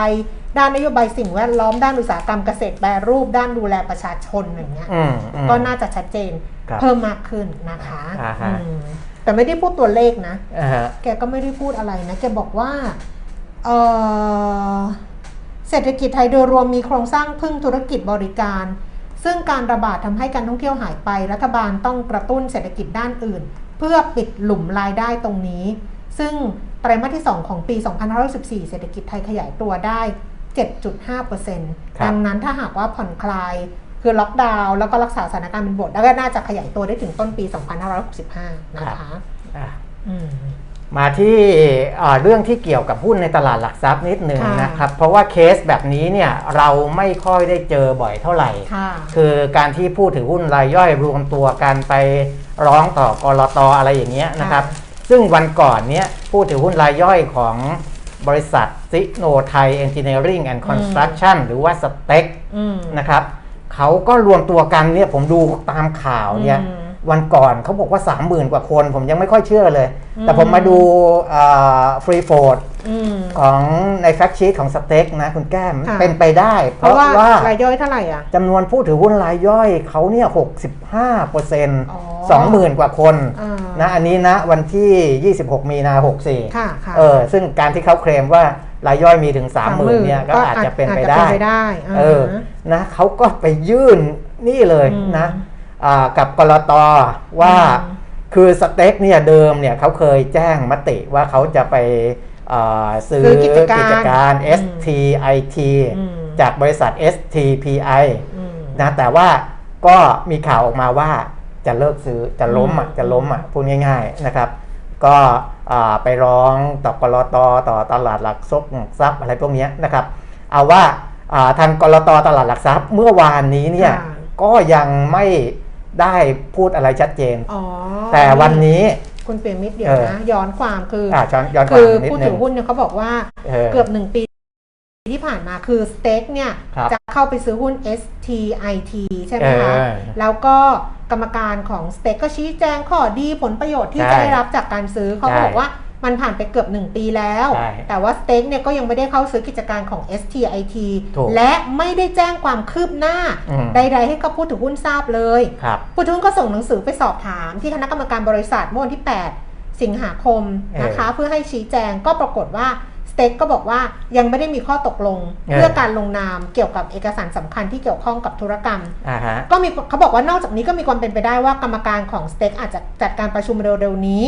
ด้านนโยบายสิ่งแวดล้อมด้านอุตสาหกรรมเกษตรแปรรูป ด้านดูแลประชาชนอย่างเงี้ยอืมอืมก็น่าจะชัดเจนครับเพิ่มมากขึ้นนะคะอ่าฮะอืมแต่ไม่ได้พูดตัวเลขนะอ่าฮะแกก็ไม่ได้พูดอะไรนะแกบอกว่าเอ่อเศรษฐกิจไทยโดยรวมมีโครงสร้างพึ่งธุรกิจบริการ ซึ่งการระบาดทำให้การท่องเที่ยวหายไป รัฐบาลต้องกระตุ้นเศรษฐกิจด้านอื่น เพื่อปิดหลุมรายได้ตรงนี้ ซึ่ง ไตรมาสที่ 2 ของปี 2514เศรษฐกิจไทยขยายตัวได้ 7.5%ดังนั้นถ้าหากว่าผ่อนคลายคือล็อกดาวน์แล้วก็รักษาสถานการณ์เป็นบวกแล้วก็น่าจะขยายตัวได้ถึงต้นปี 2565 นะคะอะอืมมาที่เอ่อเรื่องที่เกี่ยวกับหุ้นในตลาดหลักทรัพย์นิดหนึ่งค่ะนะครับ เพราะว่าเคสแบบนี้เนี่ยเราไม่ค่อยได้เจอบ่อยเท่าไหร่ค่ะคือการที่ผู้ถือหุ้นรายย่อยรวมตัวกันไปร้องต่อกลตอะไรอย่างเงี้ยนะครับ ซึ่งวันก่อนเนี้ยผู้ถือหุ้นรายย่อยของบริษัทซิโนไทย Engineering and Construction หรือว่า STECอืมนะครับเขาก็รวมตัวกันเนี่ยผมดูตามข่าวเนี่ยอืม วันก่อนเขาบอกว่า 30,000 กว่าคน ผมยังไม่ค่อยเชื่อเลยอืมแต่ผมมาดูฟรีโฟดอืมของในแฟกชีตของสเต็กนะ คุณแก้มค่ะเป็นไปได้ เพเพราะราะว่าว่ารายย่อยเท่าไหร่อะจำนวนผู้ถือหุ้นรายย่อยเขาเนี่ย 65เปอร์เซ็นต์อ๋อสองหมื่นกว่าคนอ่านะอันนี้นะวันที่ 26 มีนา 64ค่ะค่ะเออซึ่งการที่เขาเคลมว่ารายย่อยมีถึง 30,000เนี่ยก็อาจจะเป็นไปได้อาจจะเป็นไปได้าเออนะเขาก็ไปยื่นนี่เลยอืมนะอ่า กับกรตว่าอืมคือสเต็กเนี่ยเดิมเนี่ยเขาเคยแจ้งมติว่าเขาจะไปอ่าซื้อซื้อกิจการจการอืม STIT อืมจากบริษัท STPI อืมนะแต่ว่าก็มีข่าวออกมาว่าจะเลิกซื้อจะล้มอะอืมจะล้มอะพูดง่าย ๆนะครับ ก็อ่าไปร้องต่อกรตต่อตลาดหลักทรัพย์ทรัพย์อะไรพวกเนี้ยนะครับ เอาว่าอ่าทางกรตตลาดหลักทรัพย์เมื่อวานนี้เนี่ยค่ะก็ยังไม่ ได้พูดอะไรชัดเจน อ๋อแต่วันนี้ คุณเปรมมิตรเดี๋ยวเออนะย้อนความคือออ่าย้อนย้อนควาคืมอนิดผู้นึถืง อหุ้นเนี่ยเขาบอกว่าเออเกือบหนึ่งปีที่ผ่านมาคือสเต็กเนี่ยครับจะเข้าไปซื้อหุ้น STIT ใช่ไหมคะ เออแล้วก็กรรมการของสเต็กก็ชี้แจงข้อดีผลประโยชน์ที่ใช่จะได้รับจากการซื้อเขาก็ใช่ บอกว่า มันผ่านไปเกือบ 1 ปีแล้วใช่แต่ว่าสเต็กเนี่ยก็ยังไม่ได้เข้าซื้อกิจการของ STIT ถูกและไม่ได้แจ้งความคืบหน้าอืมใดๆให้กับผู้ถือหุ้นทราบเลยครับผู้ถือหุ้นก็ส่งหนังสือไปสอบถามที่คณะกรรมการบริษัทเมื่อวันที่ 8 สิงหาคมนะคะ เพื่อให้ชี้แจงก็ปรากฏว่า สเต็กก็บอกว่ายังไม่ได้มีข้อตกลงเออเพื่อการลงนามเกี่ยวกับเอกสารสำคัญที่เกี่ยวข้องกับธุรกรรมอ่าฮะก็มีเขาบอกว่านอกจากนี้ก็มีความเป็นไปได้ว่ากรรมการของสเต็กอาจจะจัดการประชุมเร็วๆนี้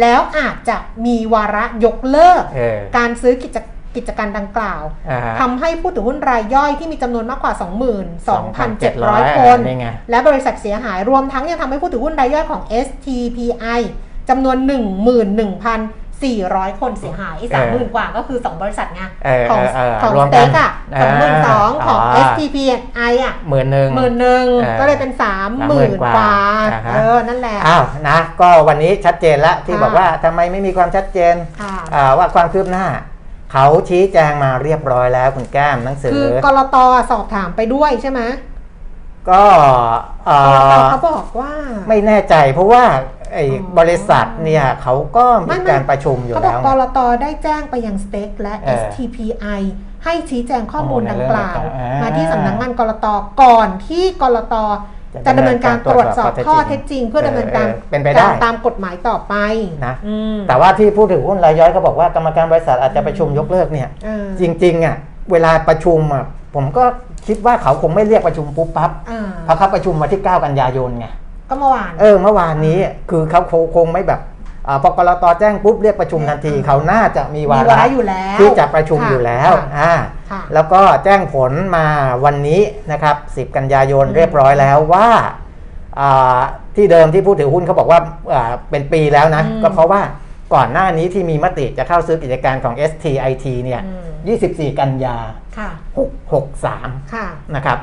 แล้วอาจจะมีวาระยกเลิกเออการซื้อกิจกิจการดังกล่าวอ่าฮะทำให้ผู้ถือหุ้นรายย่อยที่มีจำนวนมากกว่า 22,700 2,700คนนี่ไงและบริษัทเสียหายรวมทั้งยังทำให้ผู้ถือหุ้นรายย่อยของ STPI จำนวน 11,400 คนเสียหายไอ้สามหมื่นกว่าก็คือ 2 บริษัทไงเออของเออเออของรวสมกัเต็นกอะอ่าสองหมื่นสองของอ๋อ STPI อะหมื่นหนึ่งหมื่นหนึ่งเออก็เลยเป็นสามหมื่น30,000กว่าอ่าฮะเออนั่นแหละอ้าวนะ ก็วันนี้ชัดเจนแล้วที่ค่ะบอกว่าทำไมไม่มีความชัดเจนค่ะอ่าว่าความคืบหน้าเขาชี้แจงมาเรียบร้อยแล้วคุณแก้มหนังสืคืออกรตสอบถามไปด้วยใช่ไหมก็เอ่กรตอเขาบอกว่าไม่แน่ใจเพราะว่า ไอ้อ๋อบริษัทเนี่ยเขาก็ไม่มีไม่การประชุมอยู่เขาบอแล้กวกไงรตได้แจ้งไปยังสเต็กและเออ STPI ให้ชี้แจงข้อมูลอ๋อในดังเรื่องกล่าวของอ่ามมาที่สำนักงานกรตก่อนที่กรตจะจะดำเนินการตรวจสอบดำเนินการข้อเท็จจริง เพื่อดำเนินการเออเออเป็นไปได้ตามตามกฎหมายต่อไปนะอืมแต่ว่าที่ผู้ถือหุ้นรายย่อยเขาบอกว่ากรรมการบริษัทอาจจะประชุมยกเลิกเนี่ยเออจริงๆอะเวลาประชุมอะผมก็คิดว่าเขาคงไม่เรียกประชุมปุ๊บปั๊บอ่าเพราะเขาประชุมมาที่ 9 กันยายนไง ก็เมื่อวาน เออเมื่อวานนี้คือเขาคงคงไม่แบบอาพอกรตแจ้งปุ๊บเรียกประชุมทันทีอืมเขาน่าจะมีวามีวาระระอยู่แล้วที่จะประชุมค่ะอยู่แล้วค่ะอ่าค่ะแล้วก็แจ้งผลมาวันนี้นะครับ 10 กันยายนอืมเรียบร้อยแล้วว่าอ่าที่เดิมที่ผู้ถือหุ้นเขาบอกว่าอ่าเป็นปีแล้วนะ ก็เพราะว่าก่อนหน้านี้ที่มีมติจะเข้าซื้อกิจการของ STIT เนี่ยอืม24 กันยาค่ะ663ค่ะนะครับ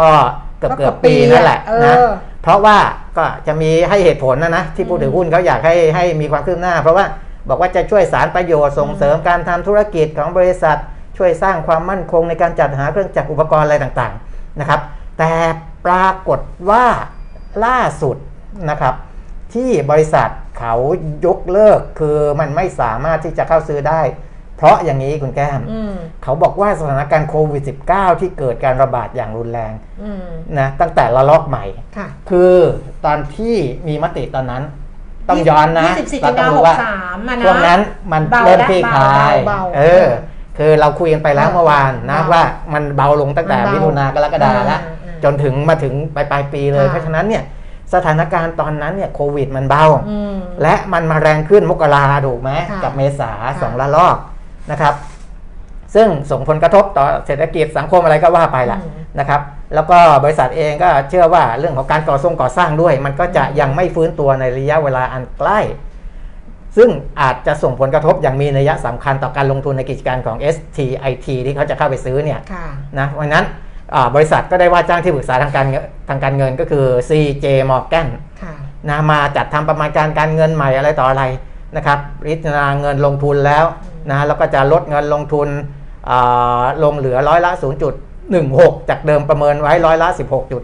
ก็ เกือบก็เกืเกืออบบปีปีนั่นแหละเออนะเพราะว่าก็จะมีให้เหตุผลนะนะที่ผู้ถือหุ้นเขาอยากให้ให้มีความคืบหน้า เพราะว่าบอกว่าจะช่วยสารประโยชน์ส่งเสริมการทำธุรกิจของบริษัท ช่วยสร้างความมั่นคงในการจัดหาเครื่องจักรอุปกรณ์อะไรต่างๆนะครับ แต่ปรากฏว่าล่าสุดนะครับ ที่บริษัทเขายกเลิกคือมันไม่สามารถที่จะเข้าซื้อได้ เพราะอย่างนี้คุณแก้มอืมเขาบอกว่าสถานการณ์โควิด -19 ที่เกิดการระบาดอย่างรุนแรงอืมนะตั้งแต่ระลอกใหม่ค่ะคือตอนที่มีมติตอนนั้น ต้องย้อนนะ24เรากันต้อยางดูว่า63มานะช่วงนั้นมันเบาเริ่มแล้วคลี่คลายเบาๆเออ คือเราคุยกันไปแล้วเออเมื่อวานนะเบาว่ามันเบาลงตั้งแต่มันเบามิถุนากรกฎาแล้วอืมอืมจนถึงมาถึงปลายปลายปีเลยค่ะเพราะฉะนั้นเนี่ยสถานการณ์ตอนนั้นเนี่ยโควิดมันเบาอืมและมันมาแรงขึ้นมกราถูกไหมค่ะกับเมษาค่ะสองระลอก นะครับ ซึ่งส่งผลกระทบต่อเศรษฐกิจสังคมอะไรก็ว่าไปละอืมนะครับ แล้วก็บริษัทเองก็เชื่อว่าเรื่องของการก่อทรงก่อสร้างด้วย มันก็จะยังไม่ฟื้นตัวในระยะเวลาอันใกล้ ซึ่งอาจจะส่งผลกระทบอย่างมีนัยสำคัญต่อการลงทุนในกิจการของ STIT ที่เขาจะเข้าไปซื้อเนี่ยค่ะนะเพราะฉะนั้นอ่าบริษัทก็ได้ว่าจ้างที่ปรึกษาทางการเงินทางการเงินก็คือ CJ Morgan ค่ะนะมาจัดทำประมาณการการเงินใหม่อะไรต่ออะไร นะครับพิจารณาเงินลงทุนแล้วนะแล้วก็จะลดเงินลงทุนอ่าลงเหลือร้อยละ 0.16 จากเดิมประเมินไว้ร้อยละ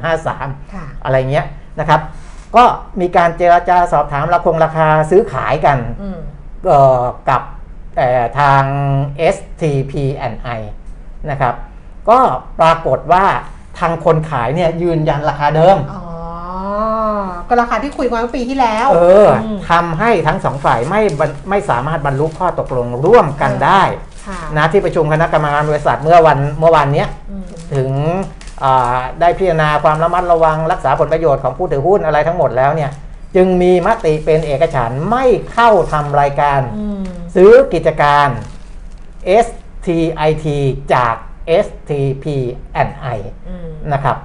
16.53ค่ะอะไรเงี้ยนะครับ ก็มีการเจราจาสอบถามราคงราคาซื้อขายกันอืมเอ่อกับเอ่อทาง STP&I นะครับ ก็ปรากฏว่าทางคนขายเนี่ยยืนยันราคาเดิม อ๋อ ก็ราคาที่คุยกันเมื่อปีที่แล้ว เออมทำให้ทั้งสองฝ่ายไม่บรรไม่สามารถบรรลุข้อตกลงร่วมกันได้ค่ะนะที่ประชุมคณะกรรมการบริษัทเมื่อวันเมื่อวันเนี้ยอืมถึงอ่าได้พิจารณาความระมัดระวังรักษาผลประโยชน์ของผู้ถือหุ้นอะไรทั้งหมดแล้วเนี่ยจึงมีมติเป็นเอกฉันท์ไม่เข้าทำรายการอืมซื้อกิจการ STIT จาก STP&I อืมนะครับ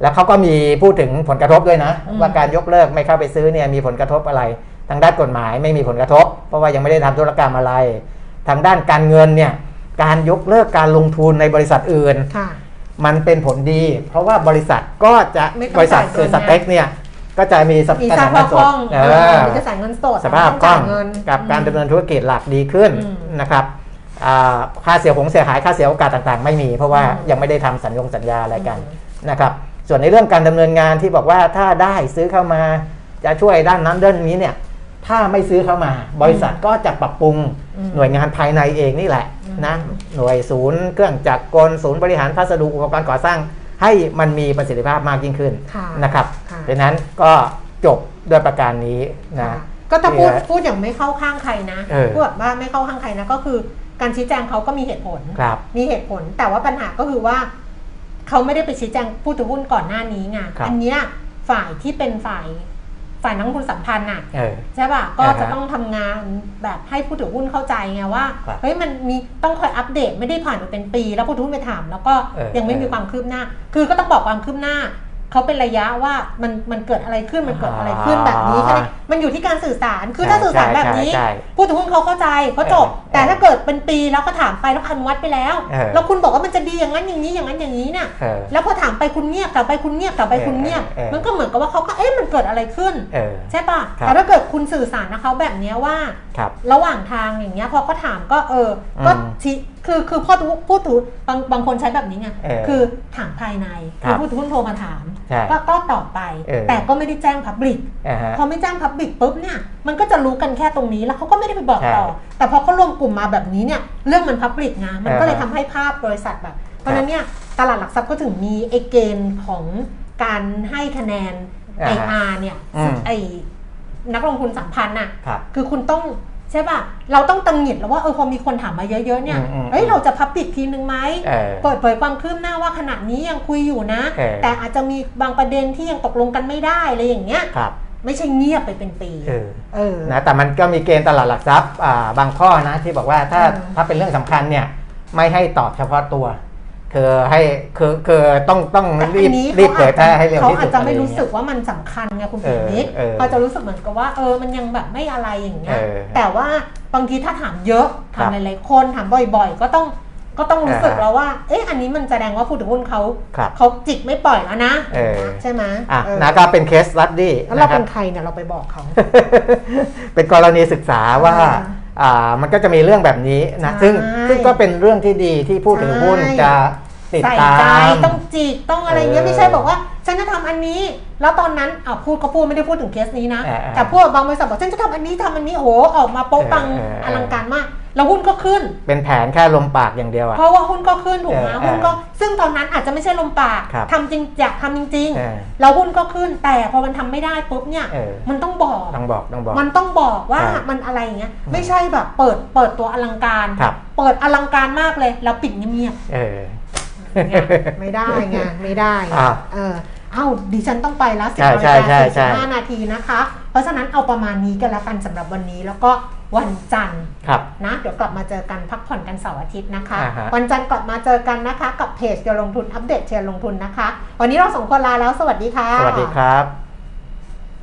แล้วเขาก็มีพูดถึงผลกระทบด้วยนะอืมว่าการยกเลิกไม่เข้าไปซื้อเนี่ยมีผลกระทบอะไร ทางด้านกฎหมายไม่มีผลกระทบ เพราะว่ายังไม่ได้ทำธุรกรรมอะไร ทางด้านการเงินเนี่ยการยกเลิกการลงทุนในบริษัทอื่นค่ะมันเป็นผลดี เพราะว่าบริษัทก็จะไม่ต้องบริษัทจ่ายเงินคือสเต็กเนี่ยก็จะมีสมีกระสแสภาพเงินสคล่ดองเอเอออมีกระแสเงินสดสภาพต้องคล่จ่าอยงเงินกับการดำเนินธุรกิจหลักดีขึ้นอืมนะครับอ่าค่าเสียผงเสียหายค่าเสียโอกาสต่างๆ ไม่มี เพราะว่าอืมยังไม่ได้ทำสัญญงสัญญาอะไรกันอืมนะครับ ส่วนในเรื่องการดำเนินงานที่บอกว่าถ้าได้ซื้อเข้ามาจะช่วยด้านนั้นด้านนี้เนี่ยถ้าไม่ซื้อเข้ามา บริษัทก็จะปรับปรุงอืมหน่วยงานภายในเองนี่แหละอืมนะหน่วยศูนย์เครื่องจักรกลศูนย์บริหารพัสดุอุปกรณ์ก่อสร้าง ให้มันมีประสิทธิภาพมากยิ่งขึ้นค่ะนะครับค่ะดังนั้นก็จบด้วยประการนี้นะค่ะก็ถ้าพูดเนี่ยพูดอย่างไม่เข้าข้างใครนะเออพูดแบบว่าไม่เข้าข้างใครนะก็คือ การชี้แจงเขาก็มีเหตุผลครับมีเหตุผลแต่ว่าปัญหาก็คือว่า เขาไม่ได้ไปชี้แจงผู้ถือหุ้นก่อนหน้านี้ไงครับอันเนี้ยฝ่ายที่เป็นฝ่ายฝ่ายนักลงทุนสัมพันธ์น่ะเออใช่ป่ะก็อ่าฮะจะต้องทำงานแบบให้ผู้ถือหุ้นเข้าใจไงว่าครับเฮ้ยมันมีต้องคอยอัปเดตไม่ได้ผ่านไปเป็นปี แล้วผู้ถือหุ้นไปถาม แล้วก็เออยังไม่มีเออความคืบหน้า คือก็ต้องบอกความคืบหน้า เขาเป็นระยะว่ามันมันเกิดอะไรขึ้นมันเกิดอะไรขึ้นแบบนี้อ่าแค่นั้นมันอยู่ที่การสื่อสารคือใช่ถ้าสื่อสารแบบนี้ใช่ใช่ผู้ถือหุ้นเขาเข้าใจเขาจบเออแต่ถ้าเกิดเป็นปีแล้วก็ถามไปแล้วอนุวัตไปแล้วเออแล้วคุณบอกว่ามันจะดีอย่างนั้นอย่างนี้อย่างนั้นอย่างนี้น่ะเออแล้วพอถามไปคุณเงียบกลับไปคุณเงียบกลับไปคุณเงียบเออเออมันก็เหมือนกับว่าเขาก็เอ๊ะมันเกิดอะไรขึ้นเออใช่ป่ะครับแต่ถ้าเกิดคุณสื่อสารนะเขาแบบเนี้ยว่าครับระหว่างทางอย่างเงี้ยพอก็ถามก็เออก็อืมชี้ คือคือพ่อทุพูดถูบางบางคนใช้แบบนี้ไงเออคือถามภายในครับคือผู้ถือหุ้นโทรมาถามใช่ก็ก็ตอบไปเออแต่ก็ไม่ได้แจ้งพับลิกอ่าฮะพอไม่แจ้งพับบิกปุ๊บเนี่ยมันก็จะรู้กันแค่ตรงนี้แล้วเขาก็ไม่ได้ไปบอกใช่ต่อ แต่พอเขารวมกลุ่มมาแบบนี้เนี่ยเรื่องมันพับลิกไงมันก็เลยอ่าทำให้ภาพบริษัทแบบ เพราะฉะนั้นเนี่ยตลาดหลักทรัพย์ก็ถึงมีไอเกณฑ์ของการให้คะแนนอ่าฮะ IR เนี่ยอืมไอนักลงทุนสัมพันธ์น่ะครับคือคุณต้อง ใช่ป่ะ เราต้องตังหงิดแล้วว่าเออพอมีคนถามมาเยอะๆเนี่ยอืมอืมเอ้ยเราจะพับบิกทีนึงไหมเออเปิดเผยความคืบหน้าว่าขณะนี้ยังคุยอยู่นะเออแต่อาจจะมีบางประเด็นที่ยังตกลงกันไม่ได้อะไรอย่างเงี้ยครับไม่ใช่เงียบไปเป็นปีเออเออนะแต่มันก็มีเกณฑ์ตลาดหลักทรัพย์อ่าบางข้อนะที่บอกว่าถ้าอืมถ้าเป็นเรื่องสำคัญเนี่ยไม่ให้ตอบเฉพาะตัว คือให้คือคือต้องต้องแต่รีอับนนี้รีบเผยแพร่ให้เร็วเขาที่อาสุจดจะไม่อรู้สึกอะว่ามันสำคัญไงคุณเอปิอนิกเออเขาจะรู้สึกเหมือนกับว่าเออมันยังแบบไม่อะไรอย่างเงี้ยเออแต่ว่าบางทีถ้าถามเยอะครัถามบหลายๆคนถามบ่อยๆ ก็ต้องก็ต้องรู้สึกอ่าแล้วว่า เอ๊ะ อันนี้มันแสดงว่าผู้ถือหุ้นเขาครับเขาจิกไม่ปล่อยแล้วนะเออใช่ไหมอะเออนะก็เป็นเคสลัดดี้แล้วเรานะครัเป็บนใครเนี่ยเราไปบอกเขา เป็นกรณีศึกษาว่าอ่าอ่ามันก็จะมีเรื่องแบบนี้นะใช่ซึ่งซึ่งก็เป็นเรื่องที่ดีที่ผู้ถือหุ้นใช่จะ ติดใส่ตาใจม ต้องจิกต้องอะไรเงี้ยเออไม่ใช่บอกว่า ฉันจะทำอันนี้ แล้วตอนนั้นอะพูดก็พูดไม่ได้พูดถึงเคสนี้นะ เออเออแต่พวกบางบริษัทบอกฉันจะทำอันนี้ทำอันนี้โอ้โหออกมาโป๊ะปังเออเอออลังการมาก แล้วหุ้นก็ขึ้น เป็นแผนแค่ลมปากอย่างเดียวอะ เพราะว่าหุ้นก็ขึ้นถูกไหมเออหุ้นก็ซึ่งตอนนั้นอาจจะไม่ใช่ลมปากครับทำจริงอยากทำจริงเออๆแล้วหุ้นก็ขึ้นแต่พอมันทำไม่ได้ปุ๊บเนี่ยเออ มันต้องบอก ต้องบอกต้องบอก มันต้องบอกว่าใช่มันอะไรอย่างเงี้ยไม่ใช่แบบเปิดเปิดตัวอลังการ ครับ เปิดอลังการมากเลยแล้วปิดเงียบเออๆ ไงไม่ได้ไงไม่ได้ไงอ่าเออเอ้าดิฉันต้องไปแล้วสิบใช่นาฬิใช่กาใช่สี่ใช่สิบห้านาทีนะคะ เพราะฉะนั้นเอาประมาณนี้กันแล้วกันสำหรับวันนี้แล้วก็วันจันทร์ครับนะ เดี๋ยวกลับมาเจอกันพักผ่อนกันเสาร์อาทิตย์นะคะอ่าฮะวันจันทร์กลับมาเจอกันนะคะ กับเพจเชียร์ลงทุนอัปเดตเชียร์ลงทุนนะคะ วันนี้เราสองคนลาแล้วสวัสดีค่ะ สวัสดีครับ